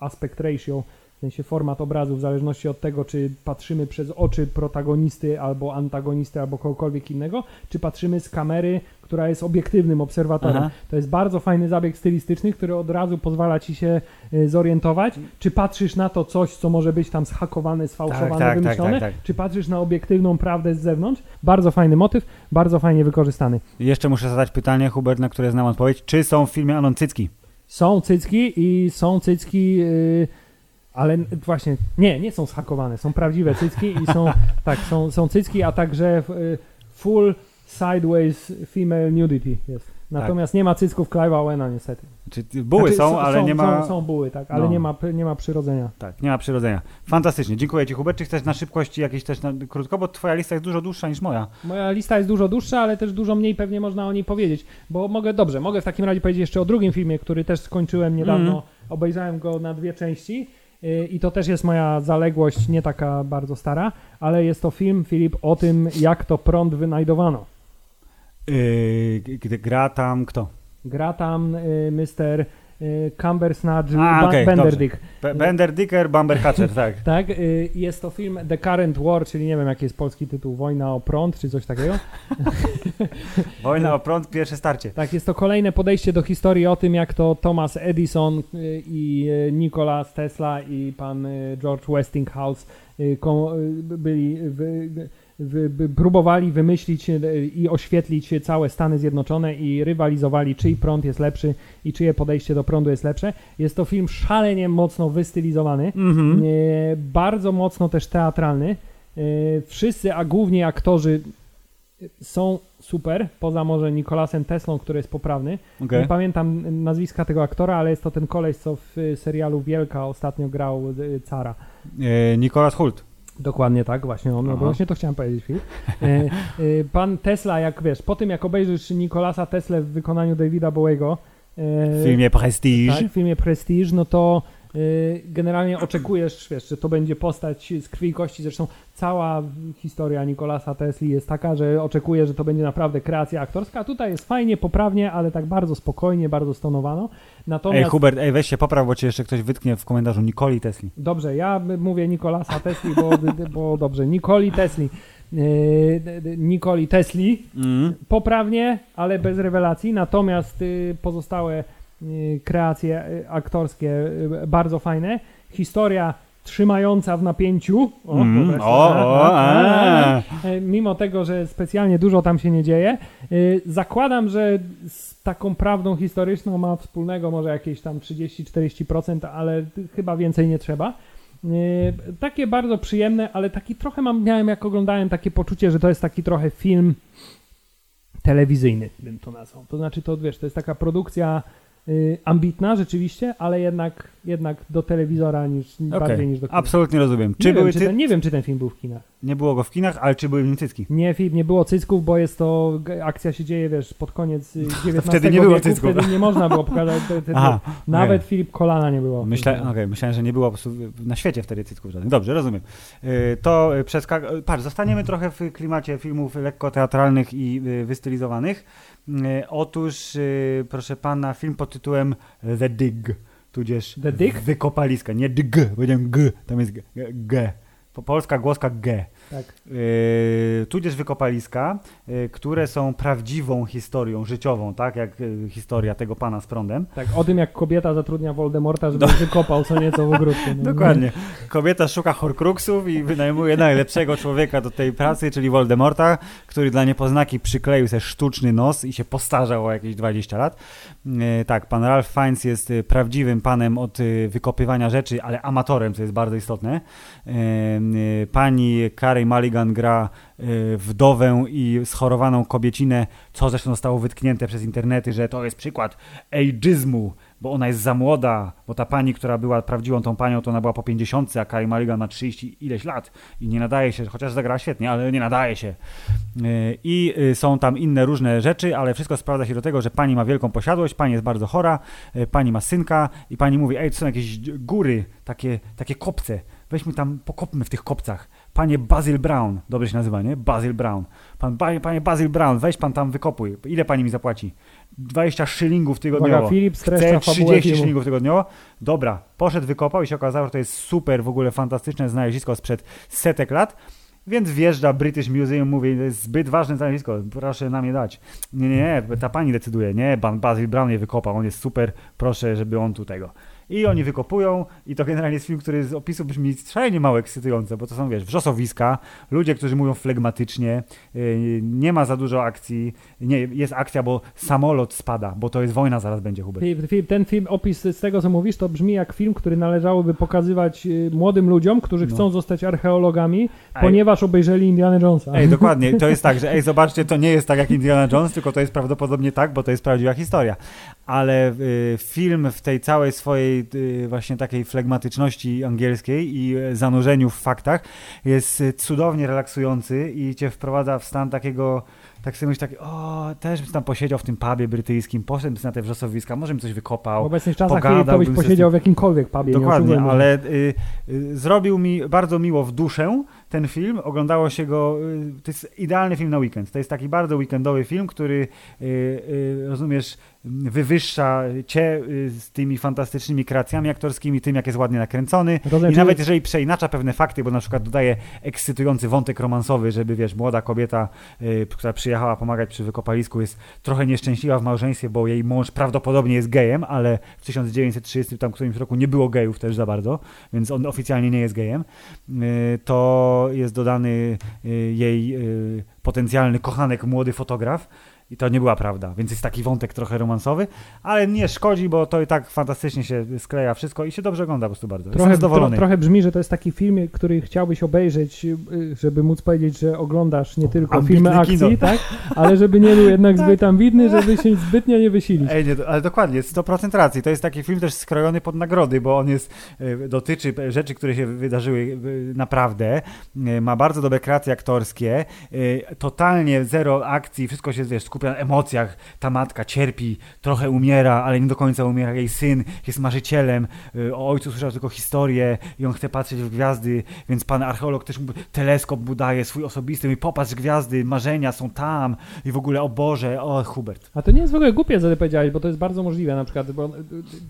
aspect ratio, w sensie format obrazu, w zależności od tego, czy patrzymy przez oczy protagonisty albo antagonisty, albo kogokolwiek innego, czy patrzymy z kamery, która jest obiektywnym obserwatorem. Aha. To jest bardzo fajny zabieg stylistyczny, który od razu pozwala ci się y, zorientować, czy patrzysz na to coś, co może być tam zhakowane, sfałszowane, Tak, tak, tak, wymyślone, tak, tak. czy patrzysz na obiektywną prawdę z zewnątrz. Bardzo fajny motyw, bardzo fajnie wykorzystany. Jeszcze muszę zadać pytanie, Hubert, na które znam odpowiedź. Czy są w filmie Anon Cycki? Są cycki i są cycki, yy, ale właśnie, nie, nie są zhakowane, są prawdziwe cycki i są, *laughs* tak, są, są cycki, a także yy, full sideways female nudity jest. Natomiast nie ma cycków Clive'a Owena niestety. Czy buły Znaczy, są, ale nie ma... Są, są buły, tak, ale No. nie, ma, nie ma przyrodzenia. Tak, nie ma przyrodzenia. Fantastycznie. Dziękuję Ci, Hubert. Czy chcesz na szybkości jakieś też na, krótko, bo Twoja lista jest dużo dłuższa niż moja. Moja lista jest dużo dłuższa, ale też dużo mniej pewnie można o niej powiedzieć, bo mogę, dobrze, mogę w takim razie powiedzieć jeszcze o drugim filmie, który też skończyłem niedawno, Mhm. obejrzałem go na dwie części i to też jest moja zaległość, nie taka bardzo stara, ale jest to film, Filip, o tym, jak to prąd wynajdowano. Yy, gra tam kto? Gra tam y, Mr. y, Cumbersnatch A, Ba- okej, Benderdick. Be- Bender Dicker, Bamber Hatcher, tak. *laughs* Tak, y, jest to film The Current War, czyli nie wiem jaki jest polski tytuł, Wojna o prąd, czy coś takiego. *laughs* Wojna o prąd, pierwsze starcie. Tak, jest to kolejne podejście do historii o tym, jak to Thomas Edison y, i Nikola Tesla i pan George Westinghouse byli, wy, próbowali wymyślić y, i oświetlić całe Stany Zjednoczone i rywalizowali, czyj prąd jest lepszy i czyje podejście do prądu jest lepsze. Jest to film szalenie mocno wystylizowany, Mhm. e, bardzo mocno też teatralny. E, Wszyscy, a głównie aktorzy są super, poza może Nikolasem Teslą, który jest poprawny. Okej. Nie pamiętam nazwiska tego aktora, ale jest to ten koleś, co w serialu Wielka ostatnio grał cara. Nikolas Hult. Dokładnie tak, właśnie on, no Aha. bo właśnie to chciałem powiedzieć, Filip. E, e, Pan Tesla, jak wiesz, po tym jak obejrzysz Nikolasa Tesla w wykonaniu Davida Bowiego e, W filmie Prestige. tak, w filmie Prestige, no to generalnie oczekujesz, wiesz, że to będzie postać z krwi i kości. Zresztą cała historia Nikolasa Tesli jest taka, że oczekuję, że to będzie naprawdę kreacja aktorska. Tutaj jest fajnie, poprawnie, ale tak bardzo spokojnie, bardzo stonowano. Ej, Natomiast Hubert, ej, weź się popraw, bo cię jeszcze ktoś wytknie w komentarzu Nikoli Tesli. Dobrze, ja mówię Nikolasa Tesli, bo, bo dobrze, Nikoli Tesli. D- Nikoli Tesli, Mm. poprawnie, ale bez rewelacji. Natomiast y, pozostałe y, kreacje y, aktorskie y, bardzo fajne. Historia trzymająca w napięciu. O, Mm. O, A, o, a, a, a. E, Mimo tego, że specjalnie dużo tam się nie dzieje, y, zakładam, że z taką prawdą historyczną ma wspólnego może jakieś tam 30-40%, ale chyba więcej nie trzeba. Y, Takie bardzo przyjemne, ale taki trochę mam, miałem jak oglądałem takie poczucie, że to jest taki trochę film telewizyjny, bym to nazwał. To znaczy, to wiesz, to jest taka produkcja y, ambitna rzeczywiście, ale jednak, jednak do telewizora niż Okej, bardziej niż do kina. absolutnie rozumiem. Nie, Czy wiem, były czy ty... ten, nie wiem, czy ten film był w kinach. Nie było go w kinach, ale czy były w nim cycki? Nie, film nie było cycków, bo jest to, akcja się dzieje, wiesz, pod koniec y, *laughs* XIX wtedy nie było wieku, cycków. wtedy nie można było pokazać, te, te, Aha, nawet Filip Kolana nie było. Myślę, okej, myślałem, że nie było na świecie wtedy cycków żadnych. Dobrze, rozumiem. Y, To y, przeskak... y, Patrz, zostaniemy trochę w klimacie filmów lekko teatralnych i y, wystylizowanych. Y, Otóż, y, proszę pana, film pod tytułem The Dig, tudzież The Dig? Wykopaliska, nie dg, powiedziałem g, tam jest g. g. Po- Polska głoska g. Tak. Yy, tudzież wykopaliska, yy, które są prawdziwą historią życiową, tak jak yy, historia tego pana z prądem. tak, o tym jak kobieta zatrudnia Voldemorta, żeby wykopał co nieco w ogródku. No. Dokładnie. Kobieta szuka horcruxów i wynajmuje najlepszego człowieka do tej pracy, czyli Voldemorta, który dla niepoznaki przykleił sobie sztuczny nos i się postarzał o jakieś 20 lat. Tak, pan Ralph Fiennes jest prawdziwym panem od wykopywania rzeczy, ale amatorem, co jest bardzo istotne. Pani Carey Mulligan gra yy, wdowę i schorowaną kobiecinę, co zresztą zostało wytknięte przez internety, że to jest przykład ageizmu bo ona jest za młoda, bo ta pani, która była prawdziwą tą panią, to ona była po 50, a Carey Mulligan ma 30 ileś lat i nie nadaje się, chociaż zagrała świetnie, ale nie nadaje się. Y, I y, są tam inne różne rzeczy, ale wszystko sprawdza się do tego, że pani ma wielką posiadłość, pani jest bardzo chora, pani ma synka i pani mówi, ej, to są jakieś góry, takie, takie kopce, weźmy tam, pokopmy w tych kopcach. Panie Basil Brown, dobrze się nazywa, nie? Basil Brown. Pan, panie Basil Brown, weź pan tam wykopuj. Ile pani mi zapłaci? 20 szylingów tygodniowo. Uwaga, Filip Chcę 30 szylingów tygodniowo. Dobra, poszedł, wykopał i się okazało, że to jest super, w ogóle fantastyczne znalezisko sprzed setek lat. Więc wjeżdża British Museum, mówi, to jest zbyt ważne znalezisko, proszę nam je dać. Nie, nie, nie, ta pani decyduje, nie, pan Basil Brown je wykopał, on jest super, proszę, żeby on tu tego. I oni wykopują i to generalnie jest film, który z opisu brzmi szalenie mało ekscytująco, bo to są, wiesz, wrzosowiska, ludzie, którzy mówią flegmatycznie, yy, nie ma za dużo akcji, nie, jest akcja, bo samolot spada, bo to jest wojna, zaraz będzie, Hubert. ten film, opis z tego, co mówisz, to brzmi jak film, który należałoby pokazywać y, młodym ludziom, którzy no. chcą zostać archeologami, ej. ponieważ obejrzeli Indiana Jonesa. Ej, dokładnie, to jest tak, że ej, *laughs* zobaczcie, to nie jest tak jak Indiana Jones, tylko to jest prawdopodobnie tak, bo to jest prawdziwa historia. Ale y, film w tej całej swojej Y, właśnie takiej flegmatyczności angielskiej i e, zanurzeniu w faktach jest y, cudownie relaksujący i cię wprowadza w stan takiego tak sobie myślę, tak, o, też bym tam posiedział w tym pubie brytyjskim, poszedłbym na te wrzosowiska, może bym coś wykopał, W obecnych czasach to byś posiedział w jakimkolwiek pubie. Dokładnie, ale y, y, zrobił mi bardzo miło w duszę ten film, oglądało się go, y, to jest idealny film na weekend, to jest taki bardzo weekendowy film, który, rozumiesz, wywyższa cię z tymi fantastycznymi kreacjami aktorskimi, tym jak jest ładnie nakręcony. Rozumiem, i nawet jeżeli przeinacza pewne fakty, bo na przykład dodaje ekscytujący wątek romansowy, żeby wiesz, młoda kobieta, która przyjechała pomagać przy wykopalisku jest trochę nieszczęśliwa w małżeństwie, bo jej mąż prawdopodobnie jest gejem, ale w 1930 tam którymś roku nie było gejów też za bardzo, więc on oficjalnie nie jest gejem, to jest dodany jej potencjalny kochanek, młody fotograf, i to nie była prawda, więc jest taki wątek trochę romansowy, ale nie szkodzi, bo to i tak fantastycznie się skleja wszystko i się dobrze ogląda po prostu bardzo. Trochę, tro, trochę brzmi, że to jest taki film, który chciałbyś obejrzeć, y, żeby móc powiedzieć, że oglądasz nie tylko Ambitny filmy akcji, kino. tak? ale żeby nie był jednak zbyt ambitny, żeby się zbytnio nie wysilić. Ej, nie, ale dokładnie, 100% racji. To jest taki film też skrojony pod nagrody, bo on jest, y, dotyczy rzeczy, które się wydarzyły y, naprawdę, ma bardzo dobre kreacje aktorskie, totalnie zero akcji, wszystko się, wiesz, skupia na emocjach. Ta matka cierpi, trochę umiera, ale nie do końca umiera. Jej syn jest marzycielem. Y, o ojcu słyszał tylko historię i on chce patrzeć w gwiazdy, więc pan archeolog też mu teleskop budaje swój osobisty i popatrz gwiazdy, marzenia są tam i w ogóle o Boże, o Hubert. A to nie jest w ogóle głupie, co ty powiedziałeś, bo to jest bardzo możliwe na przykład, bo y,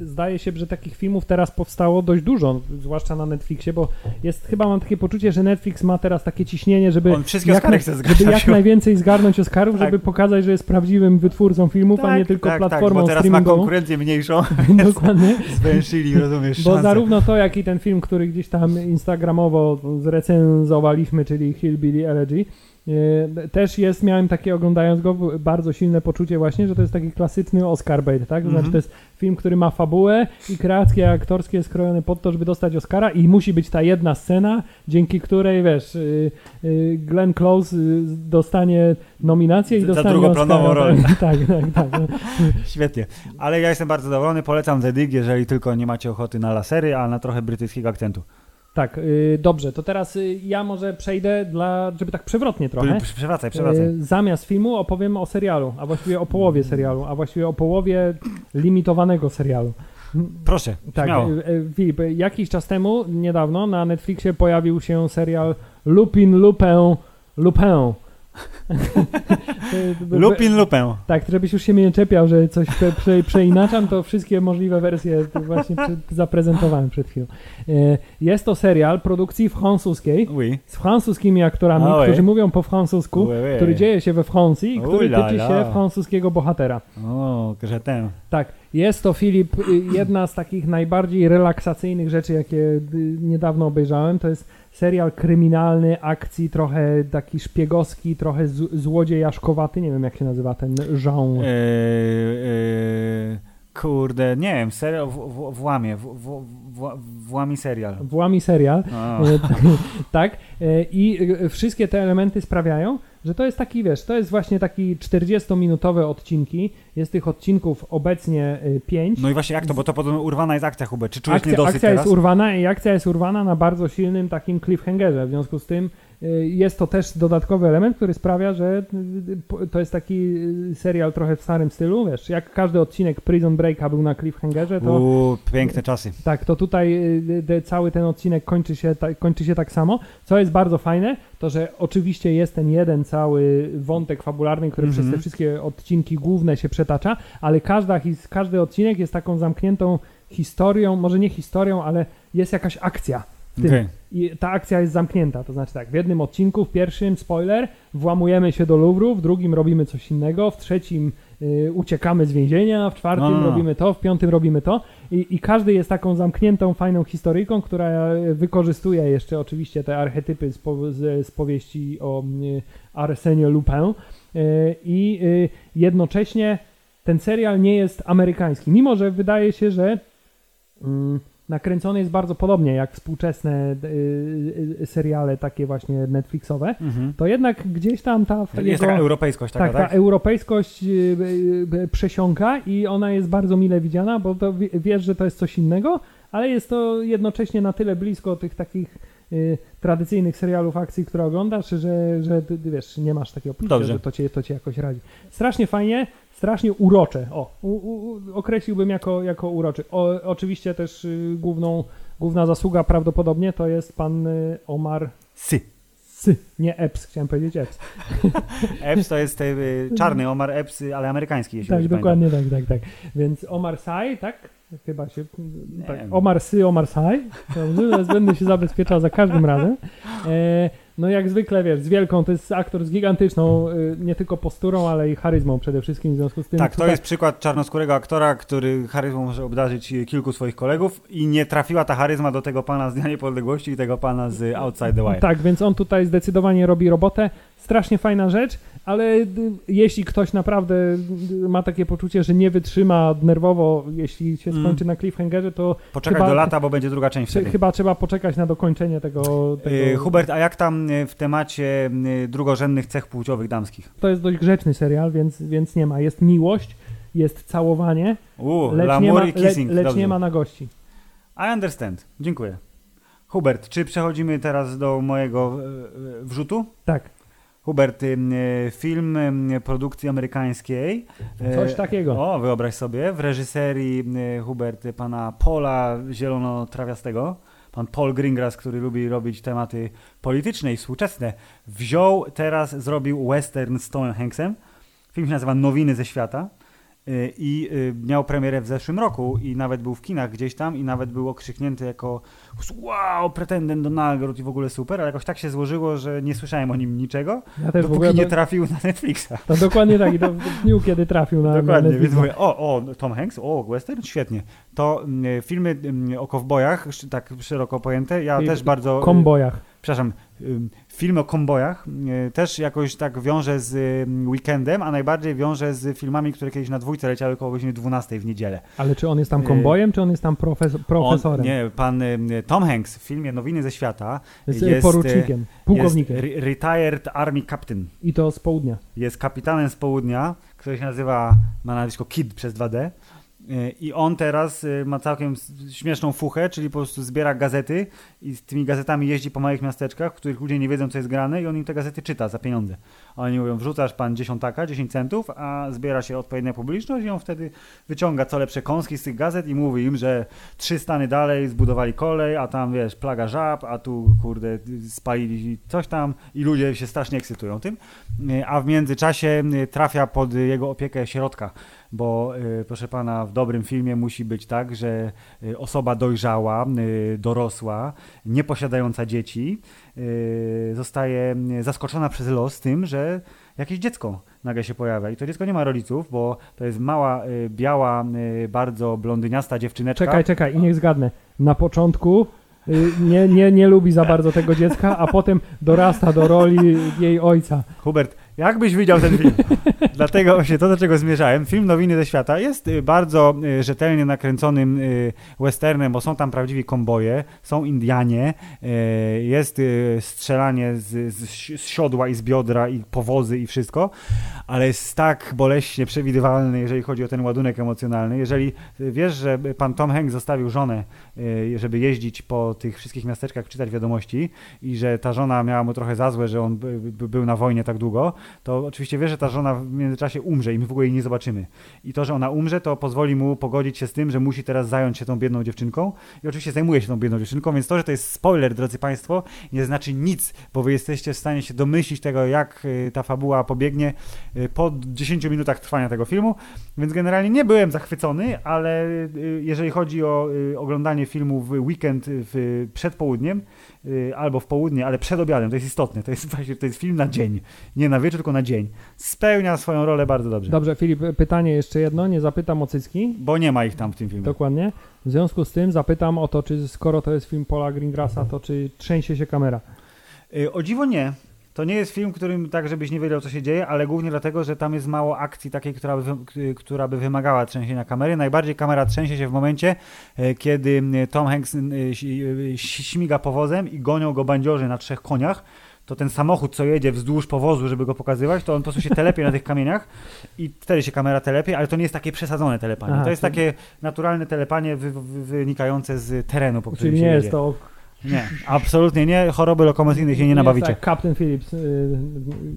y, zdaje się, że takich filmów teraz powstało dość dużo, zwłaszcza na Netflixie, bo jest chyba mam takie poczucie, że Netflix ma teraz takie ciśnienie, żeby, on jak, żeby jak najwięcej zgarnąć Oscarów, tak. żeby pokazać, że jest prawdziwym wytwórcą filmów, tak, a nie tak, tylko tak, platformą tak, bo teraz ma konkurencję mniejszą. *laughs* Dokładnie. Zwęszyli, rozumiesz, Bo zarówno to, jak i ten film, który gdzieś tam instagramowo zrecenzowaliśmy, czyli Hillbilly Elegy, też jest, miałem takie oglądając go, bardzo silne poczucie właśnie, że to jest taki klasyczny Oscar bait, tak? To znaczy mhm. to jest film, który ma fabułę i kreacje aktorskie skrojone pod to, żeby dostać Oscara i musi być ta jedna scena, dzięki której, wiesz, y, y, Glenn Close y, dostanie nominację i Za dostanie drugoplanową rolę. *laughs* Tak, tak, tak, tak. *laughs* Świetnie. Ale ja jestem bardzo zadowolony, polecam The Dig, jeżeli tylko nie macie ochoty na lasery, a na trochę brytyjskiego akcentu. Tak, yy, dobrze, to teraz yy, ja może przejdę dla, żeby tak przewrotnie trochę. Przewracaj, przewracaj. Yy, zamiast filmu opowiem o serialu, a właściwie o połowie serialu, a właściwie o połowie limitowanego serialu. Proszę, tak, Filip, jakiś czas temu, niedawno, na Netflixie pojawił się serial Lupin Lupin Lupin *laughs* Lupin lupę. Tak, żebyś już się mnie nie czepiał, że coś prze, prze, przeinaczam, to wszystkie możliwe wersje właśnie zaprezentowałem przed chwilą. E, jest to serial produkcji francuskiej oui. z francuskimi aktorami, oh, którzy mówią po francusku, oui, oui. który dzieje się we Francji i który tyczy się francuskiego bohatera. O, que Tak, jest to Filip, y, jedna z takich najbardziej relaksacyjnych rzeczy, jakie y, niedawno obejrzałem. To jest serial kryminalny, akcji, trochę taki szpiegowski, trochę z, złodziejaszkowaty, nie wiem jak się nazywa ten genre. Eee, eee, Kurde, nie wiem, serial w, w, włamie, w, w, włami serial. Włami serial, A. e, *laughs* tak. E, I e, wszystkie te elementy sprawiają, że to jest taki, wiesz, to jest właśnie taki 40-minutowe odcinki. Jest tych odcinków obecnie 5. No i właśnie jak to, bo to podobno urwana jest akcja, Hubert. Czy czujesz akcja, niedosyt akcja teraz? jest urwana i akcja jest urwana na bardzo silnym takim cliffhangerze. W związku z tym jest to też dodatkowy element, który sprawia, że y, po- to jest taki y, serial trochę w starym stylu. Wiesz, jak każdy odcinek Prison Breaka był na cliffhangerze, to Uuu, piękne czasy. tak, to tutaj y, cały ten odcinek kończy się, kończy się tak samo. Co jest bardzo fajne, to że oczywiście jest ten jeden cały wątek fabularny, który Mhm. przez te wszystkie odcinki główne się przetacza, ale każda, każdy odcinek jest taką zamkniętą historią, może nie historią, ale jest jakaś akcja. Okej. I ta akcja jest zamknięta, to znaczy tak, w jednym odcinku, w pierwszym, spoiler, włamujemy się do Louvru, w drugim robimy coś innego, w trzecim y, uciekamy z więzienia, w czwartym robimy to, w piątym robimy to I, i każdy jest taką zamkniętą, fajną historyjką, która y, wykorzystuje jeszcze oczywiście te archetypy z, po, z, z powieści o y, Arsenie Lupin y, i y, jednocześnie ten serial nie jest amerykański, mimo że wydaje się, że mm, nakręcony jest bardzo podobnie jak współczesne y, y, seriale takie właśnie Netflixowe, Mhm. to jednak gdzieś tam ta Jest jego, taka europejskość taka, tak, tak? ta europejskość y, y, y, przesiąka i ona jest bardzo mile widziana, bo to wie- wiesz, że to jest coś innego, ale jest to jednocześnie na tyle blisko tych takich y, tradycyjnych serialów akcji, które oglądasz, że, że ty, wiesz, nie masz takiego poczucia, Dobrze. że to cię, to cię jakoś radzi. Strasznie fajnie, strasznie urocze. O, u, u, określiłbym jako, jako uroczy. O, oczywiście też y, główną, główna zasługa prawdopodobnie to jest pan y, Omar Sy. Sy, nie Epps, chciałem powiedzieć Epps. *laughs* Epps to jest y, czarny Omar Epps, ale amerykański, jeśli Tak, dokładnie tak, tak, tak. Więc Omar Sy, tak? Chyba się. Tak, wiem. Omar Sy, Omar. Dobrze, teraz będę się zabezpieczał za każdym razem. E, no jak zwykle wiesz, z wielką, to jest aktor z gigantyczną, y, nie tylko posturą, ale i charyzmą przede wszystkim, w związku z tym. Tak, to tutaj- jest przykład czarnoskórego aktora, który charyzmą może obdarzyć kilku swoich kolegów i nie trafiła ta charyzma do tego pana z Dnia Niepodległości i tego pana z Outside the Wire. Tak, więc on tutaj zdecydowanie robi robotę. Strasznie fajna rzecz, ale y, jeśli ktoś naprawdę y, ma takie poczucie, że nie wytrzyma nerwowo, jeśli się Mm. skończy na cliffhangerze, to Poczekać Chyba- do lata, bo będzie druga część wtedy. chyba trzeba poczekać na dokończenie tego. tego... Y, Hubert, a jak tam w temacie drugorzędnych cech płciowych damskich? To jest dość grzeczny serial, więc, więc nie ma. Jest miłość, jest całowanie, U, lecz, nie ma, kissing. le, lecz Dobrze. nie ma na gości. I understand. Dziękuję. Hubert, czy przechodzimy teraz do mojego wrzutu? Tak, Hubert, y, y, film y, produkcji amerykańskiej. coś takiego. O, wyobraź sobie, w reżyserii Hubert pana Paula Zielonotrawiastego, pan Paul Greengrass, który lubi robić tematy polityczne i współczesne, wziął teraz, zrobił western z Tomem Hanksem. Film się nazywa Nowiny ze świata i y, miał premierę w zeszłym roku i nawet był w kinach gdzieś tam i nawet był okrzyknięty jako wow, pretendent do nagród i w ogóle super, ale jakoś tak się złożyło, że nie słyszałem o nim niczego, Ja też dopóki nie to, trafił na Netflixa. to dokładnie tak. I to w dniu, kiedy trafił na. Dokładnie, na więc Netflixa. mówię, o, o, Tom Hanks, o, western, świetnie. To mm, filmy mm, o kowbojach, tak szeroko pojęte, ja I- też bardzo... kombojach. Przepraszam, ym, filmy o kombojach y, też jakoś tak wiążę z ym, weekendem, a najbardziej wiążę z filmami, które kiedyś na dwójce leciały koło godziny 12 w niedzielę. Ale czy on jest tam Y, kombojem, czy on jest tam profes- profesorem? On, nie, pan Tom Hanks w filmie Nowiny ze świata jest, jest, porucznikiem, pułkownikiem. jest re- retired army captain. I to z południa. jest kapitanem z południa, który się nazywa, ma nazwisko Kid przez 2D. Y, I on teraz y, ma całkiem śmieszną fuchę, czyli po prostu zbiera gazety i z tymi gazetami jeździ po małych miasteczkach, w których ludzie nie wiedzą, co jest grane i on im te gazety czyta za pieniądze. Oni mówią, wrzucasz pan dziesiątaka, 10 centów, a zbiera się odpowiednia publiczność i on wtedy wyciąga co lepsze kąski z tych gazet i mówi im, że trzy stany dalej zbudowali kolej, a tam wiesz, plaga żab, a tu kurde spalili coś tam i ludzie się strasznie ekscytują tym. Y, A w międzyczasie trafia pod jego opiekę środka, bo y, proszę pana, w dobrym filmie musi być tak, że y, osoba dojrzała, y, dorosła, nieposiadająca dzieci, zostaje zaskoczona przez los tym, że jakieś dziecko nagle się pojawia. I to dziecko nie ma rodziców, bo to jest mała, biała, bardzo blondyniasta dziewczyneczka. Czekaj, czekaj, i niech zgadnę. Na początku nie, nie, nie lubi za bardzo tego dziecka, a potem dorasta do roli jej ojca. Hubert, Jakbyś widział ten film. *laughs* Dlatego właśnie to, do czego zmierzałem, film Nowiny ze świata jest y, bardzo y, rzetelnie nakręconym y, westernem, bo są tam prawdziwi komboje, są Indianie, jest strzelanie z, z, z siodła i z biodra i powozy i wszystko, ale jest tak boleśnie przewidywalny, jeżeli chodzi o ten ładunek emocjonalny. Jeżeli wiesz, że pan Tom Hanks zostawił żonę, żeby jeździć po tych wszystkich miasteczkach, czytać wiadomości i że ta żona miała mu trochę za złe, że on był na wojnie tak długo, to oczywiście wie, że ta żona w międzyczasie umrze i my w ogóle jej nie zobaczymy. I to, że ona umrze, to pozwoli mu pogodzić się z tym, że musi teraz zająć się tą biedną dziewczynką i oczywiście zajmuje się tą biedną dziewczynką, więc to, że to jest spoiler, drodzy Państwo, nie znaczy nic, bo Wy jesteście w stanie się domyślić tego, jak y, ta fabuła pobiegnie y, po 10 minutach trwania tego filmu, więc generalnie nie byłem zachwycony, ale jeżeli chodzi o oglądanie filmu w weekend w, przed południem, albo w południe, ale przed obiadem, to jest istotne, to jest *laughs* właśnie to jest film na dzień, nie na wieczór, tylko na dzień. Spełnia swoją rolę bardzo dobrze. Dobrze, Filip, pytanie jeszcze jedno, nie zapytam o cycki. Bo nie ma ich tam w tym filmie. Dokładnie. W związku z tym zapytam o to, czy skoro to jest film Paula Greengrassa, to czy trzęsie się kamera? O dziwo nie. To nie jest film, którym tak, żebyś nie wiedział, co się dzieje, ale głównie dlatego, że tam jest mało akcji takiej, która by, która by wymagała trzęsienia kamery. Najbardziej kamera trzęsie się w momencie, e, kiedy Tom Hanks e, śmiga powozem i gonią go bandziorzy na trzech koniach to ten samochód, co jedzie wzdłuż powozu, żeby go pokazywać, to on po prostu się telepie na tych kamieniach i wtedy się kamera telepie, ale to nie jest takie przesadzone telepanie. Aha, to jest czyli... takie naturalne telepanie wy, wy, wynikające z terenu, po którym Czyli nie jest to nie, absolutnie nie. Choroby lokomocyjne się nie nabawicie. Tak, Captain Phillips, y,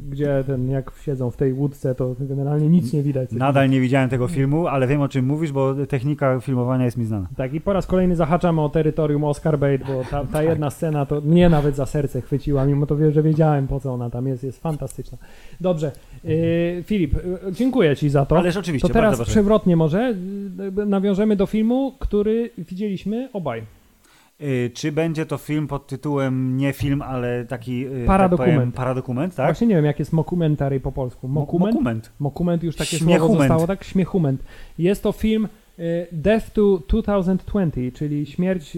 gdzie ten, jak siedzą w tej łódce, to generalnie nic nie widać. Nadal nie widziałem tego filmu, ale wiem o czym mówisz, bo technika filmowania jest mi znana. Tak, i po raz kolejny zahaczamy o terytorium Oscar Bait, bo ta, ta tak. jedna scena to mnie nawet za serce chwyciła, mimo to, że wiedziałem po co ona tam jest, jest fantastyczna. Dobrze, yy, Filip, y, dziękuję Ci za to. Ależ oczywiście, To teraz przewrotnie może y, nawiążemy do filmu, który widzieliśmy obaj. Y, czy będzie to film pod tytułem nie film, ale taki y, paradokument, tak powiem, paradokument tak? Właśnie nie wiem, jak jest mokumentary po polsku. Mokument? Mokument. Mokument już takie słowo zostało, tak? Śmiechument. Jest to film y, Death to 2020, czyli śmierć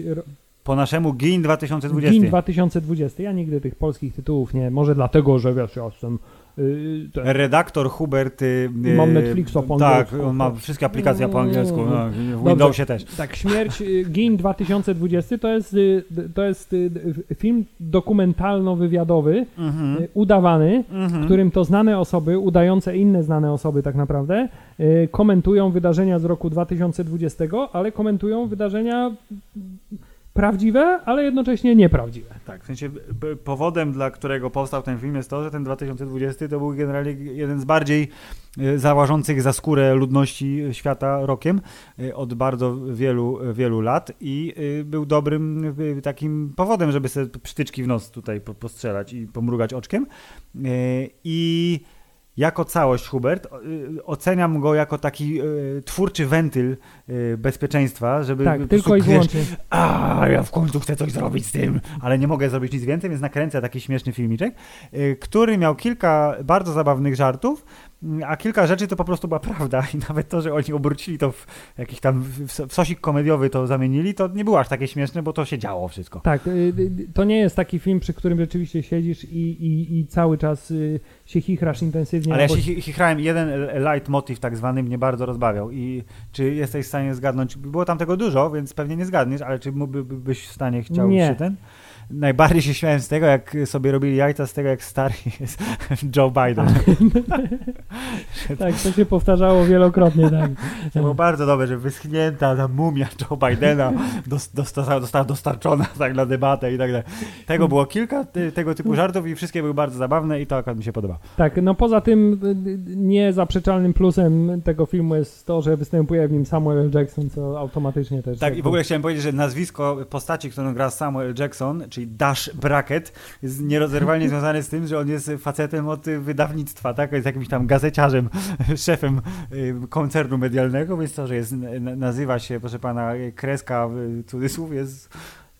po naszemu GIN 2020. GIN 2020. Ja nigdy tych polskich tytułów nie, może dlatego, że wiesz, ja jestem ten. Redaktor Hubert. Y, Mam Netflixa po tak. Tak, on ma wszystkie aplikacje po angielsku. No, w Windowsie też. Tak, Śmierć y, GIN 2020 to jest, to jest film dokumentalno-wywiadowy, mhm. udawany, mhm. w którym to znane osoby, udające inne znane osoby tak naprawdę, komentują wydarzenia z roku 2020, ale komentują wydarzenia prawdziwe, ale jednocześnie nieprawdziwe. Tak, w sensie powodem, dla którego powstał ten film jest to, że ten 2020 to był generalnie jeden z bardziej e, załażących za skórę ludności świata rokiem e, od bardzo wielu, wielu lat i e, był dobrym takim powodem, żeby sobie przytyczki w nos tutaj postrzelać i pomrugać oczkiem i jako całość Hubert, y, oceniam go jako taki y, twórczy wentyl y, bezpieczeństwa, żeby... Tak, tylko i wyłącznie. A, ja w końcu chcę coś zrobić z tym, ale nie mogę zrobić nic więcej, więc nakręcę taki śmieszny filmiczek, y, który miał kilka bardzo zabawnych żartów, a kilka rzeczy to po prostu była prawda i nawet to, że oni obrócili to w jakiś tam w sosik komediowy to zamienili, to nie było aż takie śmieszne, bo to się działo wszystko. Tak, y, y, to nie jest taki film, przy którym rzeczywiście siedzisz i, i, i cały czas y, się chichrasz intensywnie. Ale ja się chichrałem, jeden light motive tak zwany mnie bardzo rozbawiał i czy jesteś w stanie zgadnąć, było tam tego dużo, więc pewnie nie zgadniesz, ale czy mógłbyś w stanie chciał nie. się ten? Najbardziej się śmiałem z tego, jak sobie robili jajca z tego, jak stary jest *laughs* Joe Biden. *laughs* tak, to się powtarzało wielokrotnie. Tak. To było bardzo dobre, że wyschnięta ta mumia Joe Bidena dostała, dostała dostarczona tak, na debatę i tak dalej. Tego było kilka tego typu żartów i wszystkie były bardzo zabawne i to akurat mi się podoba. Tak, no poza tym niezaprzeczalnym plusem tego filmu jest to, że występuje w nim Samuel L. Jackson, co automatycznie też... Tak, i w ogóle chciałem powiedzieć, że nazwisko postaci, którą gra Samuel Jackson, czyli Dash Brackett, jest nierozerwalnie *laughs* związany z tym, że on jest facetem od wydawnictwa, tak? Jest jakimś tam gazeciarzem, *laughs* szefem y, koncernu medialnego, więc to, że jest, nazywa się, proszę pana, kreska, cudzysłów, jest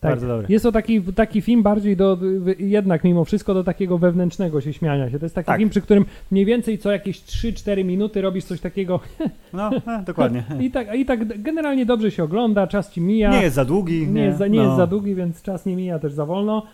Tak. Bardzo dobry. Jest to taki, taki film bardziej do, jednak mimo wszystko do takiego wewnętrznego się śmiania się. To jest taki Tak. film, przy którym mniej więcej co jakieś 3-4 minuty robisz coś takiego *laughs* No, e, dokładnie. *laughs* i tak, i tak generalnie dobrze się ogląda, czas ci mija. Nie jest za długi. nie, jest, za, nie no. jest za długi, więc czas nie mija też za wolno.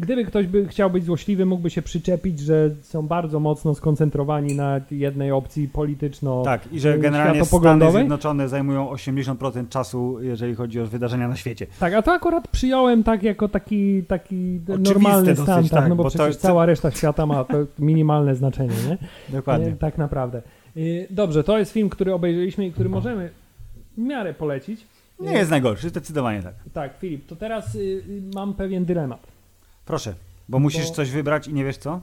Gdyby ktoś by chciał być złośliwy, mógłby się przyczepić, że są bardzo mocno skoncentrowani na jednej opcji polityczno Tak, i że generalnie Stany. Zjednoczone zajmują 80% czasu, jeżeli chodzi o wydarzenia na świecie. Tak, a to akurat przyjąłem tak jako taki, taki Oczywiste normalny dosyć, stan, tak, tak, no bo, bo przecież to- cała reszta świata ma to *laughs* minimalne znaczenie, nie? Dokładnie. E, Tak naprawdę. E, Dobrze, to jest film, który obejrzeliśmy i który możemy w miarę polecić. Nie jest najgorszy, zdecydowanie tak. Tak, Filip, to teraz y, y, mam pewien dylemat. Proszę, bo musisz coś wybrać i nie wiesz co?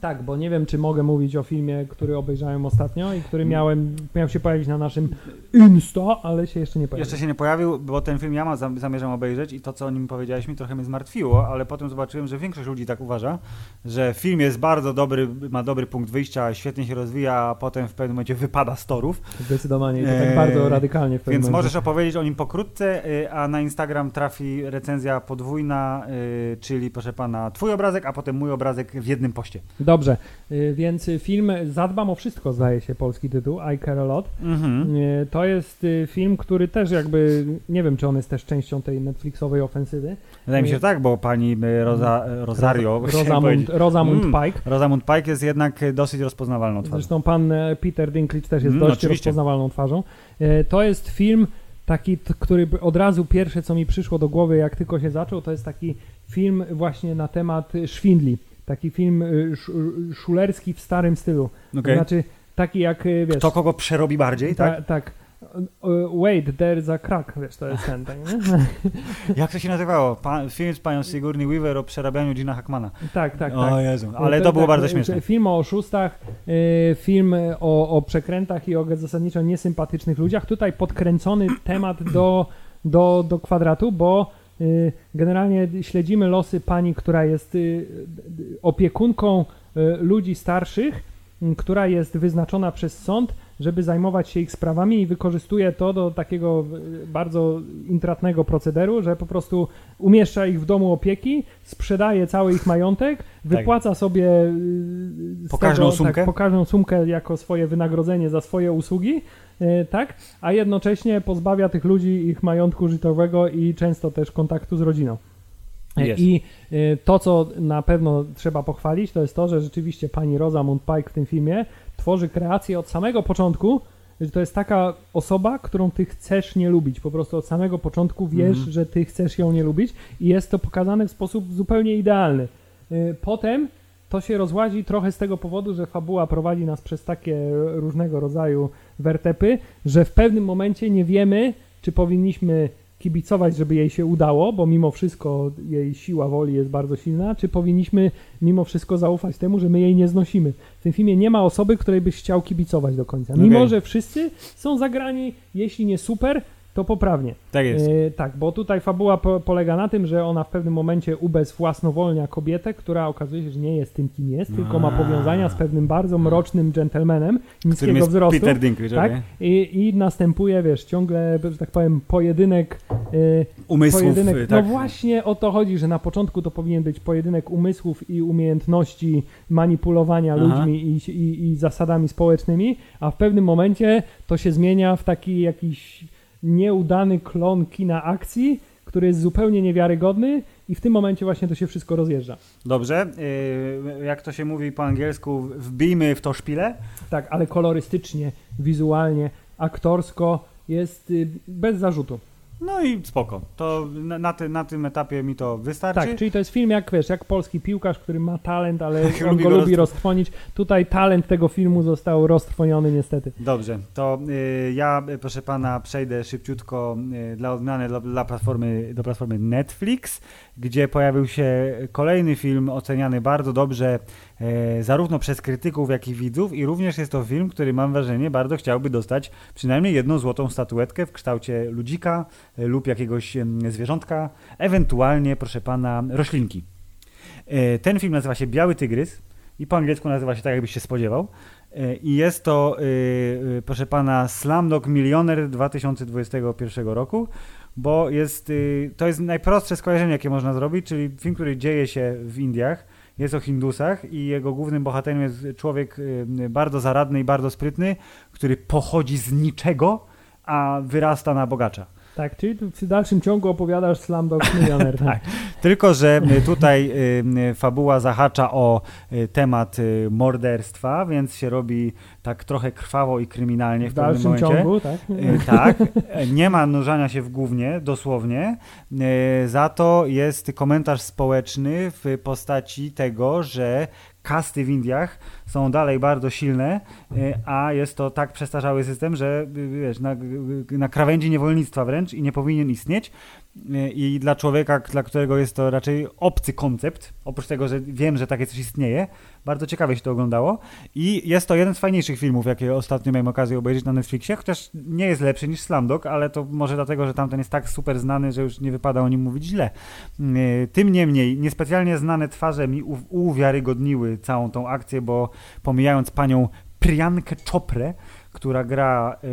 Tak, bo nie wiem, czy mogę mówić o filmie, który obejrzałem ostatnio i który miałem, miał się pojawić na naszym Insta, ale się jeszcze nie pojawił. Jeszcze się nie pojawił, bo ten film ja ma, zam- zamierzam obejrzeć i to, co o nim powiedziałeś mi, trochę mnie zmartwiło, ale potem zobaczyłem, że większość ludzi tak uważa, że film jest bardzo dobry, ma dobry punkt wyjścia, świetnie się rozwija, a potem w pewnym momencie wypada z torów. Zdecydowanie i to tak Eee, bardzo radykalnie w pewnym Więc momencie. możesz opowiedzieć o nim pokrótce, y, a na Instagram trafi recenzja podwójna, y, czyli proszę pana, twój obrazek, a potem mój obrazek w jednym poście. Dobrze, y, więc film Zadbam o wszystko, zdaje się polski tytuł, I Care A Lot. Mhm. Y, To jest y, film, który też jakby, nie wiem, czy on jest też częścią tej Netflixowej ofensywy. Wydaje mi się, że tak, bo pani Roza, Rosario, Rosamund. Rosamund Mm. Pike. Rosamund Pike jest jednak dosyć rozpoznawalną twarzą. Zresztą pan Peter Dinklage też jest Mm, dość oczywiście. rozpoznawalną twarzą. To jest film taki, który od razu pierwsze, co mi przyszło do głowy, jak tylko się zaczął, to jest taki film właśnie na temat szwindli. Taki film y, sz- y, szulerski w starym stylu. To Okej. znaczy taki jak, y, wiesz... Kto kogo przerobi bardziej, tak? ta, tak. Uh, wait, there's a crack, wiesz, to jest ten, tak? *laughs* Jak to się nazywało? Pa, film z panią Sigourney Weaver o przerabianiu Gina Hackmana. tak, tak, o tak. Jezu, ale to było tak, bardzo śmieszne. Film o oszustach, film o, o przekrętach i o zasadniczo niesympatycznych ludziach. Tutaj podkręcony temat do, do, do kwadratu, bo generalnie śledzimy losy pani, która jest y, y, opiekunką y, ludzi starszych, y, która jest wyznaczona przez sąd, żeby zajmować się ich sprawami i wykorzystuje to do takiego y, bardzo intratnego procederu, że po prostu umieszcza ich w domu opieki, sprzedaje cały ich majątek, wypłaca sobie y, tego, sumkę? Tak, sumkę jako swoje wynagrodzenie za swoje usługi, y, tak, a jednocześnie pozbawia tych ludzi ich majątku życiowego i często też kontaktu z rodziną. E, Jest. I y, to, co na pewno trzeba pochwalić, to jest to, że rzeczywiście pani Rosamund Pike w tym filmie tworzy kreację od samego początku, że to jest taka osoba, którą ty chcesz nie lubić. Po prostu od samego początku wiesz, Mhm. że ty chcesz ją nie lubić i jest to pokazane w sposób zupełnie idealny. Potem to się rozłazi trochę z tego powodu, że fabuła prowadzi nas przez takie różnego rodzaju wertepy, że w pewnym momencie nie wiemy, czy powinniśmy kibicować, żeby jej się udało, bo mimo wszystko jej siła woli jest bardzo silna, czy powinniśmy mimo wszystko zaufać temu, że my jej nie znosimy. W tym filmie nie ma osoby, której byś chciał kibicować do końca. Mimo, Okej. że wszyscy są zagrani, jeśli nie super, to poprawnie. Tak jest. E, tak, bo tutaj fabuła po, polega na tym, że ona w pewnym momencie ubezwłasnowolnia kobietę, która okazuje się, że nie jest tym, kim jest, tylko ma powiązania z pewnym bardzo mrocznym dżentelmenem Którym niskiego wzrostu. Peter Dinklage, tak? I, I następuje, wiesz, ciągle, że tak powiem, pojedynek. e, Umysłów, pojedynek y, tak. No właśnie o to chodzi, że na początku to powinien być pojedynek umysłów i umiejętności manipulowania Aha. ludźmi i, i, i zasadami społecznymi, a w pewnym momencie to się zmienia w taki jakiś nieudany klon kina akcji, który jest zupełnie niewiarygodny i w tym momencie właśnie to się wszystko rozjeżdża. Dobrze, y, jak to się mówi po angielsku, wbijmy w to szpilę. Tak, ale kolorystycznie, wizualnie, aktorsko jest y, bez zarzutu. No i spoko. To na, na, ty, na tym etapie mi to wystarczy. Tak, czyli to jest film jak wiesz, jak polski piłkarz, który ma talent, ale *laughs* on go go lubi roztrw- roztrwonić. Tutaj talent tego filmu został roztrwoniony niestety. Dobrze, to y, ja, y, proszę pana, przejdę szybciutko y, dla odmiany dla, dla platformy, do platformy Netflix, gdzie pojawił się kolejny film oceniany bardzo dobrze zarówno przez krytyków, jak i widzów i również jest to film, który mam wrażenie bardzo chciałby dostać przynajmniej jedną złotą statuetkę w kształcie ludzika e, lub jakiegoś zwierzątka, ewentualnie, proszę pana, roślinki. E, Ten film nazywa się Biały Tygrys i po angielsku nazywa się tak, jakbyś się spodziewał. E, I jest to, proszę pana, Slumdog Millionaire 2021 roku, bo jest, y, to jest najprostsze skojarzenie, jakie można zrobić, czyli film, który dzieje się w Indiach, jest o Hindusach i jego głównym bohaterem jest człowiek y, bardzo zaradny i bardzo sprytny, który pochodzi z niczego, a wyrasta na bogacza. Tak, czyli w dalszym ciągu opowiadasz Slumdog Millionaire. *laughs* tak. Tylko, że tutaj y, fabuła zahacza o y, temat y, morderstwa, więc się robi tak trochę krwawo i kryminalnie w, W pewnym dalszym momencie. ciągu, tak? Y, Tak, nie ma nurzania się w gównie, dosłownie. Y, Za to jest komentarz społeczny w postaci tego, że kasty w Indiach są dalej bardzo silne, y, a jest to tak przestarzały system, że y, wiesz, na, na krawędzi niewolnictwa wręcz i nie powinien istnieć. Y, I dla człowieka, dla którego jest to raczej obcy koncept, oprócz tego, że wiem, że takie coś istnieje, bardzo ciekawie się to oglądało. I jest to jeden z fajniejszych filmów, jakie ostatnio miałem okazję obejrzeć na Netflixie, chociaż nie jest lepszy niż Slumdog, ale to może dlatego, że tamten jest tak super znany, że już nie wypada o nim mówić źle. Yy, Tym niemniej, niespecjalnie znane twarze mi uwiarygodniły całą tą akcję, bo pomijając panią Priyankę Choprę, która gra yy,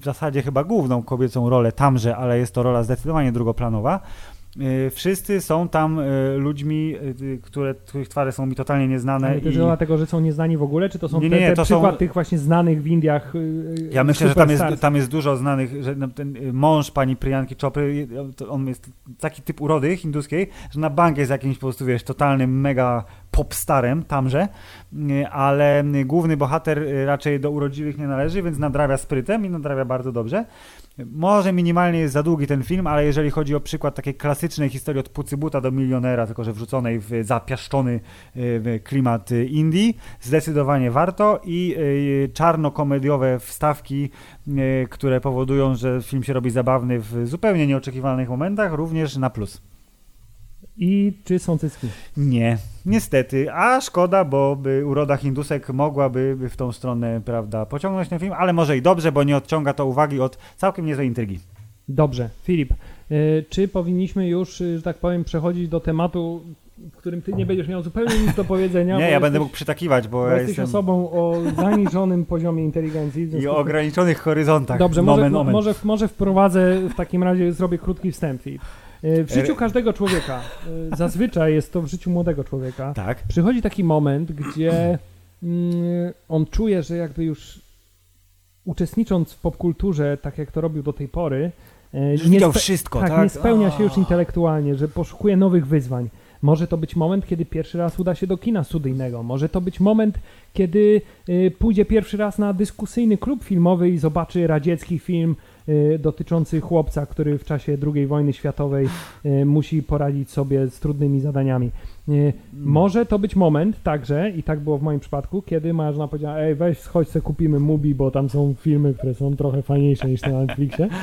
w zasadzie chyba główną kobiecą rolę tamże, ale jest to rola zdecydowanie drugoplanowa. Yy, Wszyscy są tam yy, ludźmi, które, których twarze są mi totalnie nieznane. Ale też i... dlatego, że są nieznani w ogóle, czy to są Nie, te, nie, te to są- przykład tych właśnie znanych w Indiach y, Ja myślę, że tam jest, tam jest dużo znanych, że no, ten y, mąż pani Priyanki Chopry, y, to on jest taki typ urody hinduskiej, że na bank jest jakimś po prostu, wiesz, totalnym mega popstarem tamże, y, ale główny bohater y, raczej do urodziwych nie należy, więc nadrawia sprytem i nadrawia bardzo dobrze. Może minimalnie jest za długi ten film, ale jeżeli chodzi o przykład takiej klasycznej historii od pucybuta do milionera, tylko że wrzuconej w zapiaszczony y, klimat Indii, zdecydowanie warto i czarno-komediowe wstawki, które powodują, że film się robi zabawny w zupełnie nieoczekiwanych momentach, również na plus. I czy są cycki? Nie, niestety, a szkoda, bo by uroda Hindusek mogłaby w tą stronę, prawda, pociągnąć ten film, ale może i dobrze, bo nie odciąga to uwagi od całkiem niezłej intrygi. Dobrze, Filip, y, czy powinniśmy już, y, że tak powiem, przechodzić do tematu, w którym ty nie będziesz miał zupełnie nic do powiedzenia? Nie, ja będę jesteś, mógł przytakiwać, bo bo ja jesteś jestem osobą o zaniżonym poziomie inteligencji. i o ograniczonych horyzontach. Dobrze, Nomen może, może, może wprowadzę, w takim razie zrobię krótki wstęp, Filip. Y, W życiu E- każdego człowieka, y, zazwyczaj jest to w życiu młodego człowieka, Tak. przychodzi taki moment, gdzie mm, on czuje, że jakby już uczestnicząc w popkulturze, tak jak to robił do tej pory, e, Że widział spe- wszystko, tak, tak? nie spełnia się już intelektualnie, że poszukuje nowych wyzwań. Może to być moment, kiedy pierwszy raz uda się do kina studyjnego. Może to być moment, kiedy y, pójdzie pierwszy raz na dyskusyjny klub filmowy i zobaczy radziecki film dotyczący chłopca, który w czasie II wojny światowej y, musi poradzić sobie z trudnymi zadaniami. Y, może to być moment także, i tak było w moim przypadku, kiedy moja żona powiedziała, ej weź chodź se kupimy Mubi, bo tam są filmy, które są trochę fajniejsze niż na Netflixie. *laughs*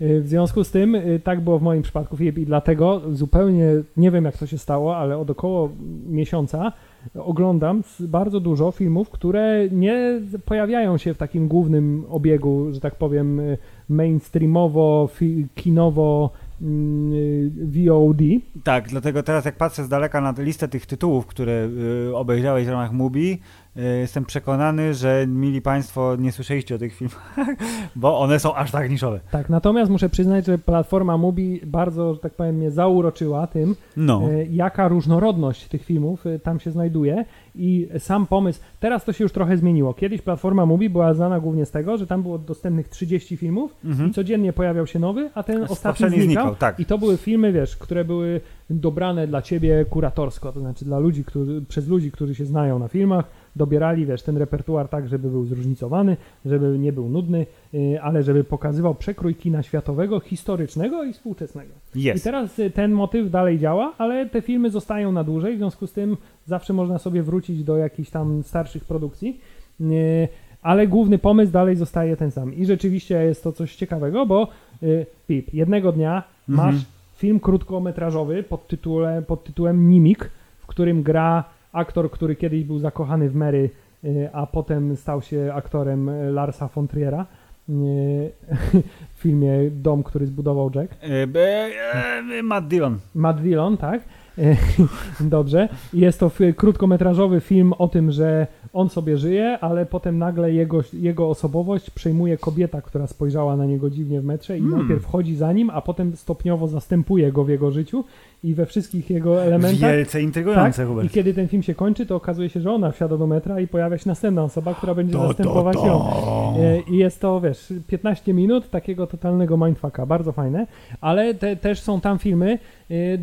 Y, w związku z tym y, tak było w moim przypadku i dlatego zupełnie nie wiem jak to się stało, ale od około miesiąca oglądam bardzo dużo filmów, które nie pojawiają się w takim głównym obiegu, że tak powiem mainstreamowo, kinowo, mm, VOD. Tak, dlatego teraz jak patrzę z daleka na listę tych tytułów, które y, obejrzałeś w ramach Mubi, jestem przekonany, że mili Państwo nie słyszeliście o tych filmach, *laughs* bo one są aż tak niszowe. Tak, natomiast muszę przyznać, że platforma Mubi bardzo, że tak powiem, mnie zauroczyła tym, No. e, jaka różnorodność tych filmów e, tam się znajduje i sam pomysł, teraz to się już trochę zmieniło. Kiedyś platforma Mubi była znana głównie z tego, że tam było dostępnych 30 filmów Mhm. i codziennie pojawiał się nowy, a ten ostatni znikał. znikał, tak. I to były filmy, wiesz, które były dobrane dla ciebie kuratorsko, to znaczy dla ludzi, którzy, przez ludzi, którzy się znają na filmach, dobierali, wiesz, ten repertuar tak, żeby był zróżnicowany, żeby nie był nudny, y, ale żeby pokazywał przekrój kina światowego, historycznego i współczesnego. I Jest. teraz y, ten motyw dalej działa, ale te filmy zostają na dłużej, w związku z tym zawsze można sobie wrócić do jakichś tam starszych produkcji. Y, Ale główny pomysł dalej zostaje ten sam. I rzeczywiście jest to coś ciekawego, bo y, Pip, jednego dnia Mhm. masz film krótkometrażowy pod, tytułem, pod tytułem Mimik, w którym gra aktor, który kiedyś był zakochany w Mary, y, a potem stał się aktorem y, Larsa von Triera y, *laughs* w filmie Dom, który zbudował Jack. E, e, Matt Dillon. Matt Dillon, tak? *laughs* Dobrze. Jest to krótkometrażowy film o tym, że on sobie żyje, ale potem nagle jego, jego osobowość przejmuje kobieta, która spojrzała na niego dziwnie w metrze i Hmm. najpierw chodzi za nim, a potem stopniowo zastępuje go w jego życiu i we wszystkich jego elementach. Wielce intrygujące, Tak? I kiedy ten film się kończy, to okazuje się, że ona wsiada do metra i pojawia się następna osoba, która będzie To, zastępować to. ją. E, I jest to, wiesz, 15 minut takiego totalnego mindfucka, bardzo fajne, ale te, też są tam filmy e, e,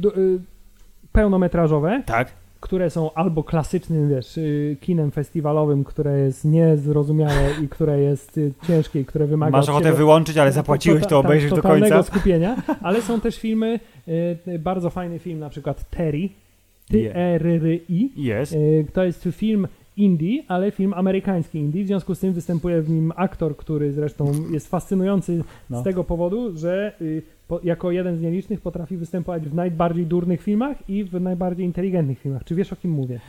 pełnometrażowe, Tak. które są albo klasycznym, wiesz, y, kinem festiwalowym, które jest niezrozumiałe i które jest y, ciężkie i które wymaga Masz ochotę wyłączyć, ale zapłaciłeś to- to obejrzeć do końca. skupienia, ale są też filmy, y, bardzo fajny film, na przykład Terry, T-E-R-R-I, Jest. y, to jest film indie, ale film amerykański indie, w związku z tym występuje w nim aktor, który zresztą jest fascynujący No. z tego powodu, że po, jako jeden z nielicznych potrafi występować w najbardziej durnych filmach i w najbardziej inteligentnych filmach. Czy wiesz o kim mówię?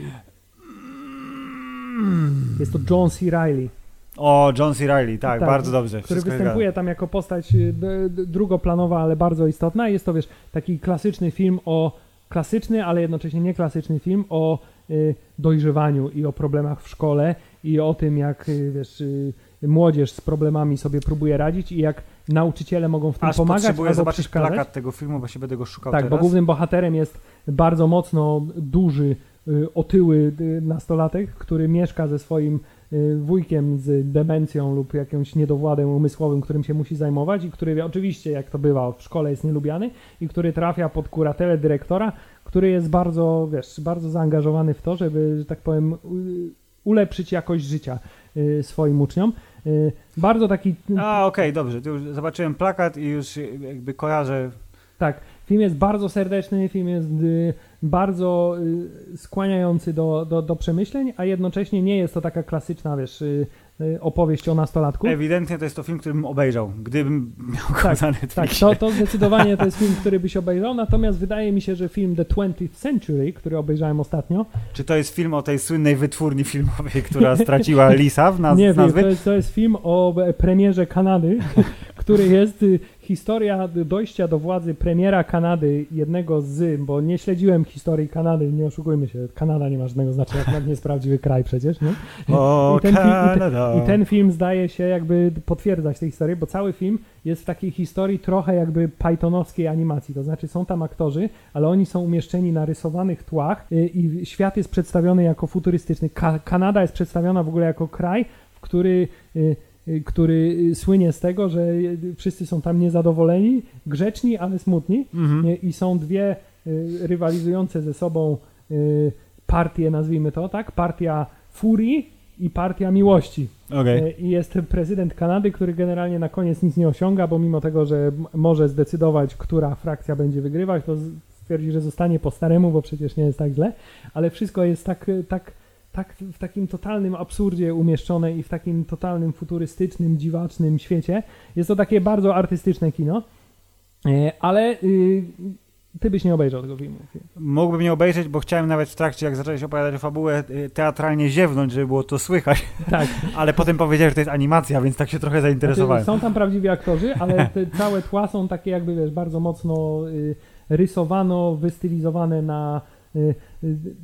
Jest to John C. Reilly, O, John C. Reilly, tak, Tak, bardzo dobrze. który występuje tam jako postać y, drugoplanowa, ale bardzo istotna. Jest to, wiesz, taki klasyczny film o klasyczny, ale jednocześnie nieklasyczny film o y, dojrzewaniu i o problemach w szkole i o tym, jak y, wiesz, młodzież z problemami sobie próbuje radzić i jak nauczyciele mogą w tym Aż pomagać potrzebuję albo zobaczyć przeszkadzać. plakat tego filmu, bo się będę go szukał Tak, bo teraz. głównym bohaterem jest bardzo mocno duży, y, otyły y, nastolatek, który mieszka ze swoim y, wujkiem z demencją lub jakimś niedowładem umysłowym, którym się musi zajmować i który oczywiście, jak to bywa, w szkole jest nielubiany i który trafia pod kuratelę dyrektora, który jest bardzo, wiesz, bardzo zaangażowany w to, żeby, że tak powiem, ulepszyć jakość życia swoim uczniom. Y, Bardzo taki A, okej, dobrze. Tu już zobaczyłem plakat i już jakby kojarzę. Tak, film jest bardzo serdeczny, film jest y, bardzo y, skłaniający do, do, do przemyśleń, a jednocześnie nie jest to taka klasyczna, wiesz, y, y, opowieść o nastolatku. Ewidentnie to jest to film, który bym obejrzał, gdybym miał go Tak, *laughs* na Tak, to, to zdecydowanie to jest film, który byś obejrzał, natomiast wydaje mi się, że film The 20th Century, który obejrzałem ostatnio, Czy to jest film o tej słynnej wytwórni filmowej, która straciła *laughs* Lisa w naz- nie wiem, nazwy? to jest, to jest film o premierze Kanady, który jest y, historia dojścia do władzy premiera Kanady, jednego z, bo nie śledziłem historii Kanady, nie oszukujmy się, Kanada nie ma żadnego znaczenia, nawet nie jest prawdziwy kraj przecież, nie? O, I ten, film, i, Kanada. I ten film zdaje się jakby potwierdzać tę historię, bo cały film jest w takiej historii trochę jakby pythonowskiej animacji, to znaczy są tam aktorzy, ale oni są umieszczeni na rysowanych tłach y, i świat jest przedstawiony jako futurystyczny. Ka Kanada jest przedstawiona w ogóle jako kraj, w który, y, który y, słynie z tego, że y, wszyscy są tam niezadowoleni, grzeczni, ale smutni Mhm. y, i są dwie y, rywalizujące ze sobą y, partie, nazwijmy to, tak? Partia furii i partia miłości. E, I jest prezydent Kanady, który generalnie na koniec nic nie osiąga, bo mimo tego, że może zdecydować, która frakcja będzie wygrywać, to stwierdzi, że zostanie po staremu, bo przecież nie jest tak źle, ale wszystko jest tak, tak, tak w takim totalnym absurdzie umieszczone i w takim totalnym futurystycznym, dziwacznym świecie. Jest to takie bardzo artystyczne kino, e, ale y, ty byś nie obejrzał tego filmu. Mógłbym nie obejrzeć, bo chciałem nawet w trakcie, jak zacząłeś opowiadać fabułę, y, teatralnie ziewnąć, żeby było to słychać, Tak, *laughs* ale potem powiedziałeś, że to jest animacja, więc tak się trochę zainteresowałem. Znaczy, są tam prawdziwi aktorzy, ale *laughs* te całe tła są takie jakby, wiesz, bardzo mocno y, rysowano, wystylizowane na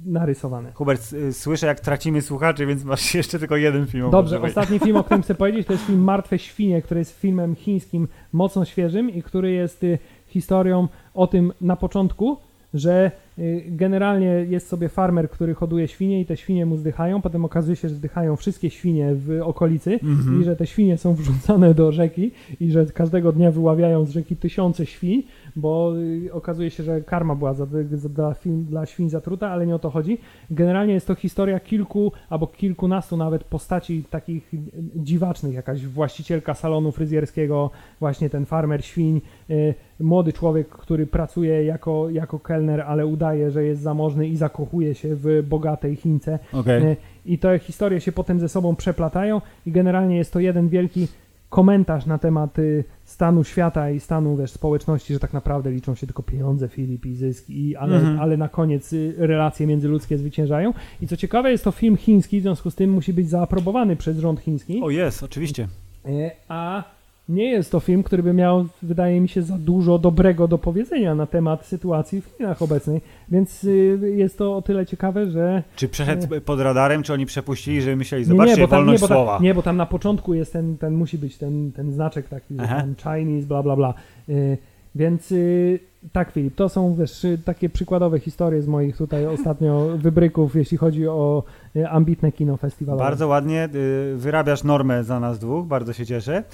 narysowane. Hubert, y, słyszę jak tracimy słuchaczy, więc masz *laughs* jeszcze tylko jeden film. Dobrze, ostatni film, o którym chcę powiedzieć, to jest film Martwe Świnie, który jest filmem chińskim mocno świeżym i który jest y, historią o tym na początku, że y, generalnie jest sobie farmer, który hoduje świnie i te świnie mu zdychają, potem okazuje się, że zdychają wszystkie świnie w okolicy Mhm. i że te świnie są wrzucane do rzeki i że każdego dnia wyławiają z rzeki tysiące świń, bo y, okazuje się, że karma była za, za, dla, świn, dla świń zatruta, ale nie o to chodzi. Generalnie jest to historia kilku albo kilkunastu nawet postaci takich y, dziwacznych, jakaś właścicielka salonu fryzjerskiego, właśnie ten farmer świń, y, młody człowiek, który pracuje jako, jako kelner, ale udaje, że jest zamożny i zakochuje się w bogatej Chińce. Okej. E, I te historie się potem ze sobą przeplatają i generalnie jest to jeden wielki komentarz na temat stanu świata i stanu wiesz, społeczności, że tak naprawdę liczą się tylko pieniądze, Filip i zysk, i, ale, Mhm. ale na koniec y, relacje międzyludzkie zwyciężają. I co ciekawe, jest to film chiński, w związku z tym musi być zaaprobowany przez rząd chiński. O jest, oczywiście. E, A nie jest to film, który by miał, wydaje mi się, za dużo dobrego do powiedzenia na temat sytuacji w Chinach obecnej, więc y, jest to o tyle ciekawe, że... Czy przeszedł pod radarem, czy oni przepuścili, że myśleli, Nie, zobaczcie, nie, bo tam, nie, wolność bo słowa. tam, nie, bo tam na początku jest ten, ten musi być ten, ten znaczek taki, że tam Chinese, bla, bla, bla. Y, więc y, tak, Filip, to są wiesz, y, takie przykładowe historie z moich tutaj ostatnio wybryków, jeśli chodzi o y, ambitne kino festiwalowe. Bardzo ładnie wyrabiasz normę za nas dwóch, bardzo się cieszę.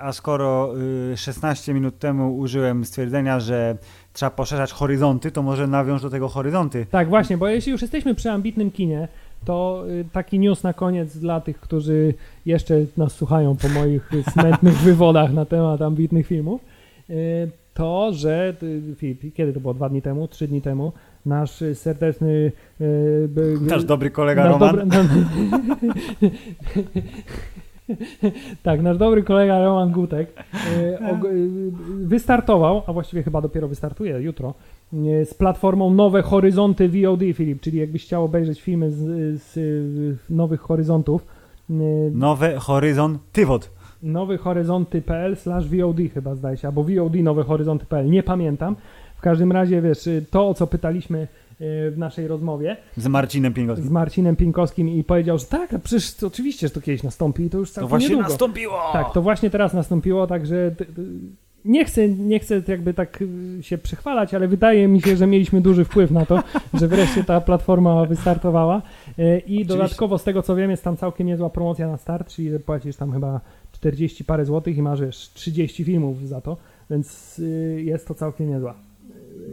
A skoro y, 16 minut temu użyłem stwierdzenia, że trzeba poszerzać horyzonty, to może nawiąż do tego horyzonty. Tak, właśnie, bo jeśli już jesteśmy przy ambitnym kinie, to taki news na koniec dla tych, którzy jeszcze nas słuchają po moich smętnych *laughs* wywodach na temat ambitnych filmów, to, że y, Filip, kiedy to było? Dwa dni temu? Trzy dni temu? Nasz serdeczny y, Nasz dobry kolega nasz Roman. dobry- no- tak, nasz dobry kolega Roman Gutek y, wystartował, a właściwie chyba dopiero wystartuje jutro, z platformą Nowe Horyzonty VOD, Filip, czyli jakbyś chciał obejrzeć filmy z, z Nowych Horyzontów, y, Nowy horyzont Tywot. nowyhoryzonty.pl slash VOD chyba zdaje się, albo VOD nowyhoryzonty.pl, nie pamiętam. W każdym razie, wiesz, to o co pytaliśmy y, w naszej rozmowie Z Marcinem Pięgowskim. z Marcinem Pinkowskim i powiedział, że tak, przecież to oczywiście, że to kiedyś nastąpi i to już To całkiem właśnie niedługo. nastąpiło! Tak, to właśnie teraz nastąpiło, także t- nie chcę, nie chcę jakby tak y, się przychwalać, ale wydaje mi się, że mieliśmy duży wpływ na to, *laughs* że wreszcie ta platforma wystartowała i dodatkowo z tego co wiem jest tam całkiem niezła promocja na start, czyli płacisz tam chyba 40 parę złotych i masz wiesz, 30 filmów za to, więc y, jest to całkiem niezła.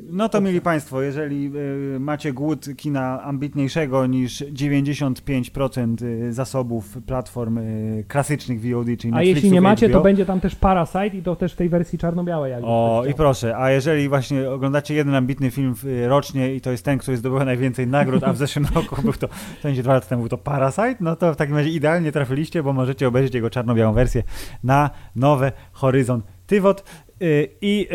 No to mieli Państwo, jeżeli y, macie głód kina ambitniejszego niż 95% y, zasobów platform y, klasycznych VOD, czyli A Netflixu, jeśli nie macie, to HBO, będzie tam też Parasite i to też w tej wersji czarno-białej. O, ktoś i proszę, a jeżeli właśnie oglądacie jeden ambitny film rocznie i to jest ten, który zdobywa najwięcej nagród, a w zeszłym *laughs* roku był to, w sensie dwa lata temu był to Parasite, no to w takim razie idealnie trafiliście, bo możecie obejrzeć jego czarno-białą wersję na nowe Horyzont Tywot. Y, I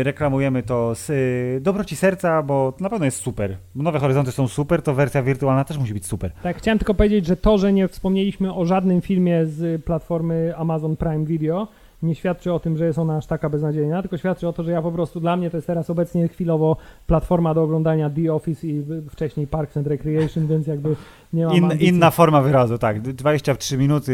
y, reklamujemy to z y, dobroci serca, bo na pewno jest super. Nowe horyzonty są super, to wersja wirtualna też musi być super. Tak, chciałem tylko powiedzieć, że to, że nie wspomnieliśmy o żadnym filmie z platformy Amazon Prime Video, nie świadczy o tym, że jest ona aż taka beznadziejna, tylko świadczy o to, że ja po prostu, dla mnie to jest teraz obecnie chwilowo platforma do oglądania The Office i wcześniej Parks and Recreation, więc jakby nie mam In, inna forma wyrazu, tak. 23 minuty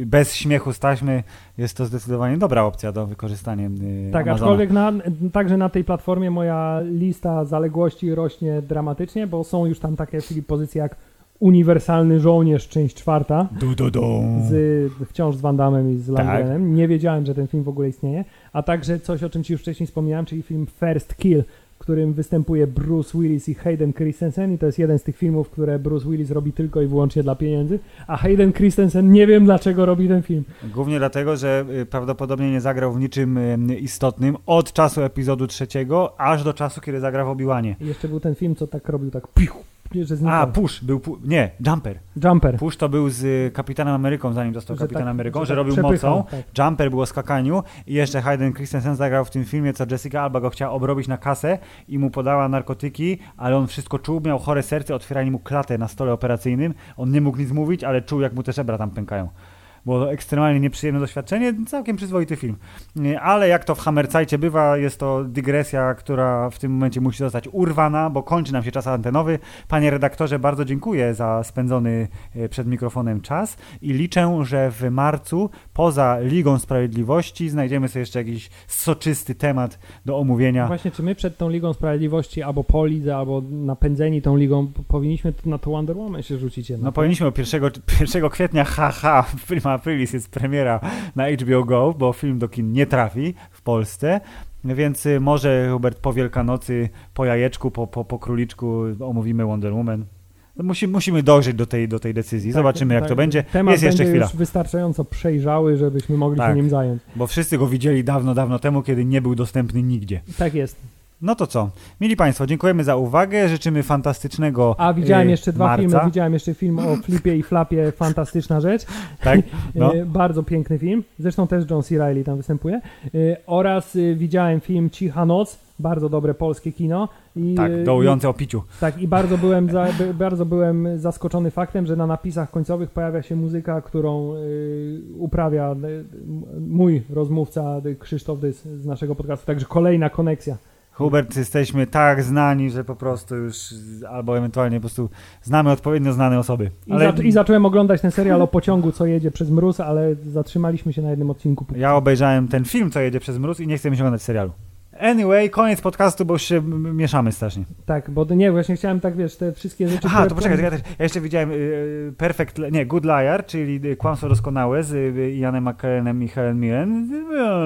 y, bez śmiechu z taśmy jest to zdecydowanie dobra opcja do wykorzystania. y, Tak, Amazona. aczkolwiek na, także na tej platformie moja lista zaległości rośnie dramatycznie, bo są już tam takie pozycje jak Uniwersalny Żołnierz, część czwarta, Du, du, du. z, wciąż z Van Damme i z Tak. Landgrenem. Nie wiedziałem, że ten film w ogóle istnieje. A także coś, o czym Ci już wcześniej wspomniałem, czyli film First Kill, w którym występuje Bruce Willis i Hayden Christensen i to jest jeden z tych filmów, które Bruce Willis robi tylko i wyłącznie dla pieniędzy, a Hayden Christensen nie wiem dlaczego robi ten film. Głównie dlatego, że y, prawdopodobnie nie zagrał w niczym istotnym od czasu epizodu trzeciego, aż do czasu, kiedy zagrał w. I jeszcze był ten film, co tak robił, tak pichu, że znikał. A, Push, był, pu- nie, Jumper. Jumper. Push to był z Kapitanem Ameryką, zanim został Że Kapitanem tak- Ameryką, że że tak robił mocą. tak. Jumper było o skakaniu i jeszcze Hayden Christensen zagrał w tym filmie, co Jessica Alba go chciała obrobić na kasę i mu podała narkotyki, ale on wszystko czuł, miał chore serce, otwierali mu klatę na stole operacyjnym. On nie mógł nic mówić, ale czuł, jak mu te żebra tam pękają. Było to ekstremalnie nieprzyjemne doświadczenie, całkiem przyzwoity film. Ale jak to w Hammerzajcie bywa, jest to dygresja, która w tym momencie musi zostać urwana, bo kończy nam się czas antenowy. Panie redaktorze, bardzo dziękuję za spędzony e, przed mikrofonem czas i liczę, że w marcu poza Ligą Sprawiedliwości znajdziemy sobie jeszcze jakiś soczysty temat do omówienia. Właśnie, czy my przed tą Ligą Sprawiedliwości albo po lidze, albo napędzeni tą ligą powinniśmy na to Wonder Woman się rzucić jednak? No powinniśmy o 1, 1 kwietnia, haha, w Prima Aprilis jest premiera na HBO Go, bo film do kin nie trafi w Polsce. Więc y, może Hubert po Wielkanocy, po jajeczku, po, po, po króliczku omówimy Wonder Woman. Musi, musimy dojrzeć do tej, do tej decyzji. Tak, Zobaczymy, jak tak. to będzie. Temat Jest jeszcze będzie chwila, już wystarczająco przejrzały, żebyśmy mogli Tak. się nim zająć. bo wszyscy go widzieli dawno, dawno temu, kiedy nie był dostępny nigdzie. Tak jest. No to co? Mili Państwo, dziękujemy za uwagę. Życzymy fantastycznego A widziałem y, jeszcze dwa marca. filmy. Widziałem jeszcze film o Flipie i Flapie, *laughs* fantastyczna rzecz. Tak? No. E, Bardzo piękny film. Zresztą też John C. Reilly tam występuje. E, Oraz e, widziałem film Cicha Noc bardzo dobre polskie kino. I, Tak, dołujące o piciu. tak, i bardzo byłem, za, bardzo byłem zaskoczony faktem, że na napisach końcowych pojawia się muzyka, którą y, uprawia y, mój rozmówca Krzysztof Dys z naszego podcastu. Także kolejna koneksja. Hubert, jesteśmy tak znani, że po prostu już, albo ewentualnie po prostu znamy odpowiednio znane osoby. I, Ale za, I zacząłem oglądać ten serial o pociągu, co jedzie przez mróz, ale zatrzymaliśmy się na jednym odcinku. ja obejrzałem ten film, co jedzie przez mróz i nie chcę mi się oglądać serialu. Anyway, koniec podcastu, bo już się mieszamy strasznie. Tak, bo nie, właśnie chciałem tak, wiesz, te wszystkie rzeczy... Aha, to poczekaj, ja, też, ja jeszcze widziałem y, Perfect, nie, Good Liar, czyli y, Kłamstwo Doskonałe z y, Janem McKellenem i Helen Mirren.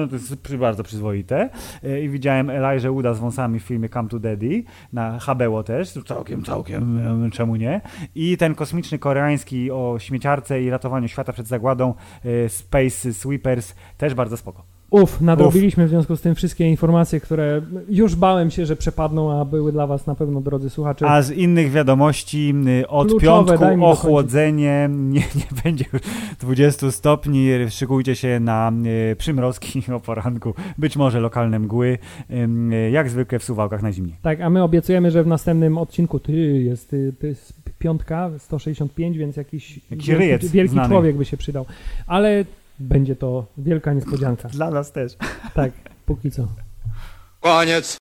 Y, To jest przy, bardzo przyzwoite. Y, I widziałem Elijah Wooda z wąsami w filmie Come to Daddy, na HBO też, całkiem, całkiem, y, czemu nie. I ten kosmiczny koreański o śmieciarce i ratowaniu świata przed zagładą y, Space Sweepers, też bardzo spoko. Uf, nadrobiliśmy w związku z tym wszystkie informacje, które już bałem się, że przepadną, a były dla was na pewno, drodzy słuchacze. A z innych wiadomości y, od Kluczowe, piątku ochłodzenie, nie, nie będzie już 20 stopni, szykujcie się na y, przymrozki o poranku, być może lokalne mgły, y, jak zwykle w Suwałkach na zimnie. Tak, a my obiecujemy, że w następnym odcinku ty jest, ty, jest piątka, 165, więc jakiś Jakiś wielki, wielki człowiek by się przydał. Ale będzie to wielka niespodzianka. Dla nas też. Tak, póki co. Koniec.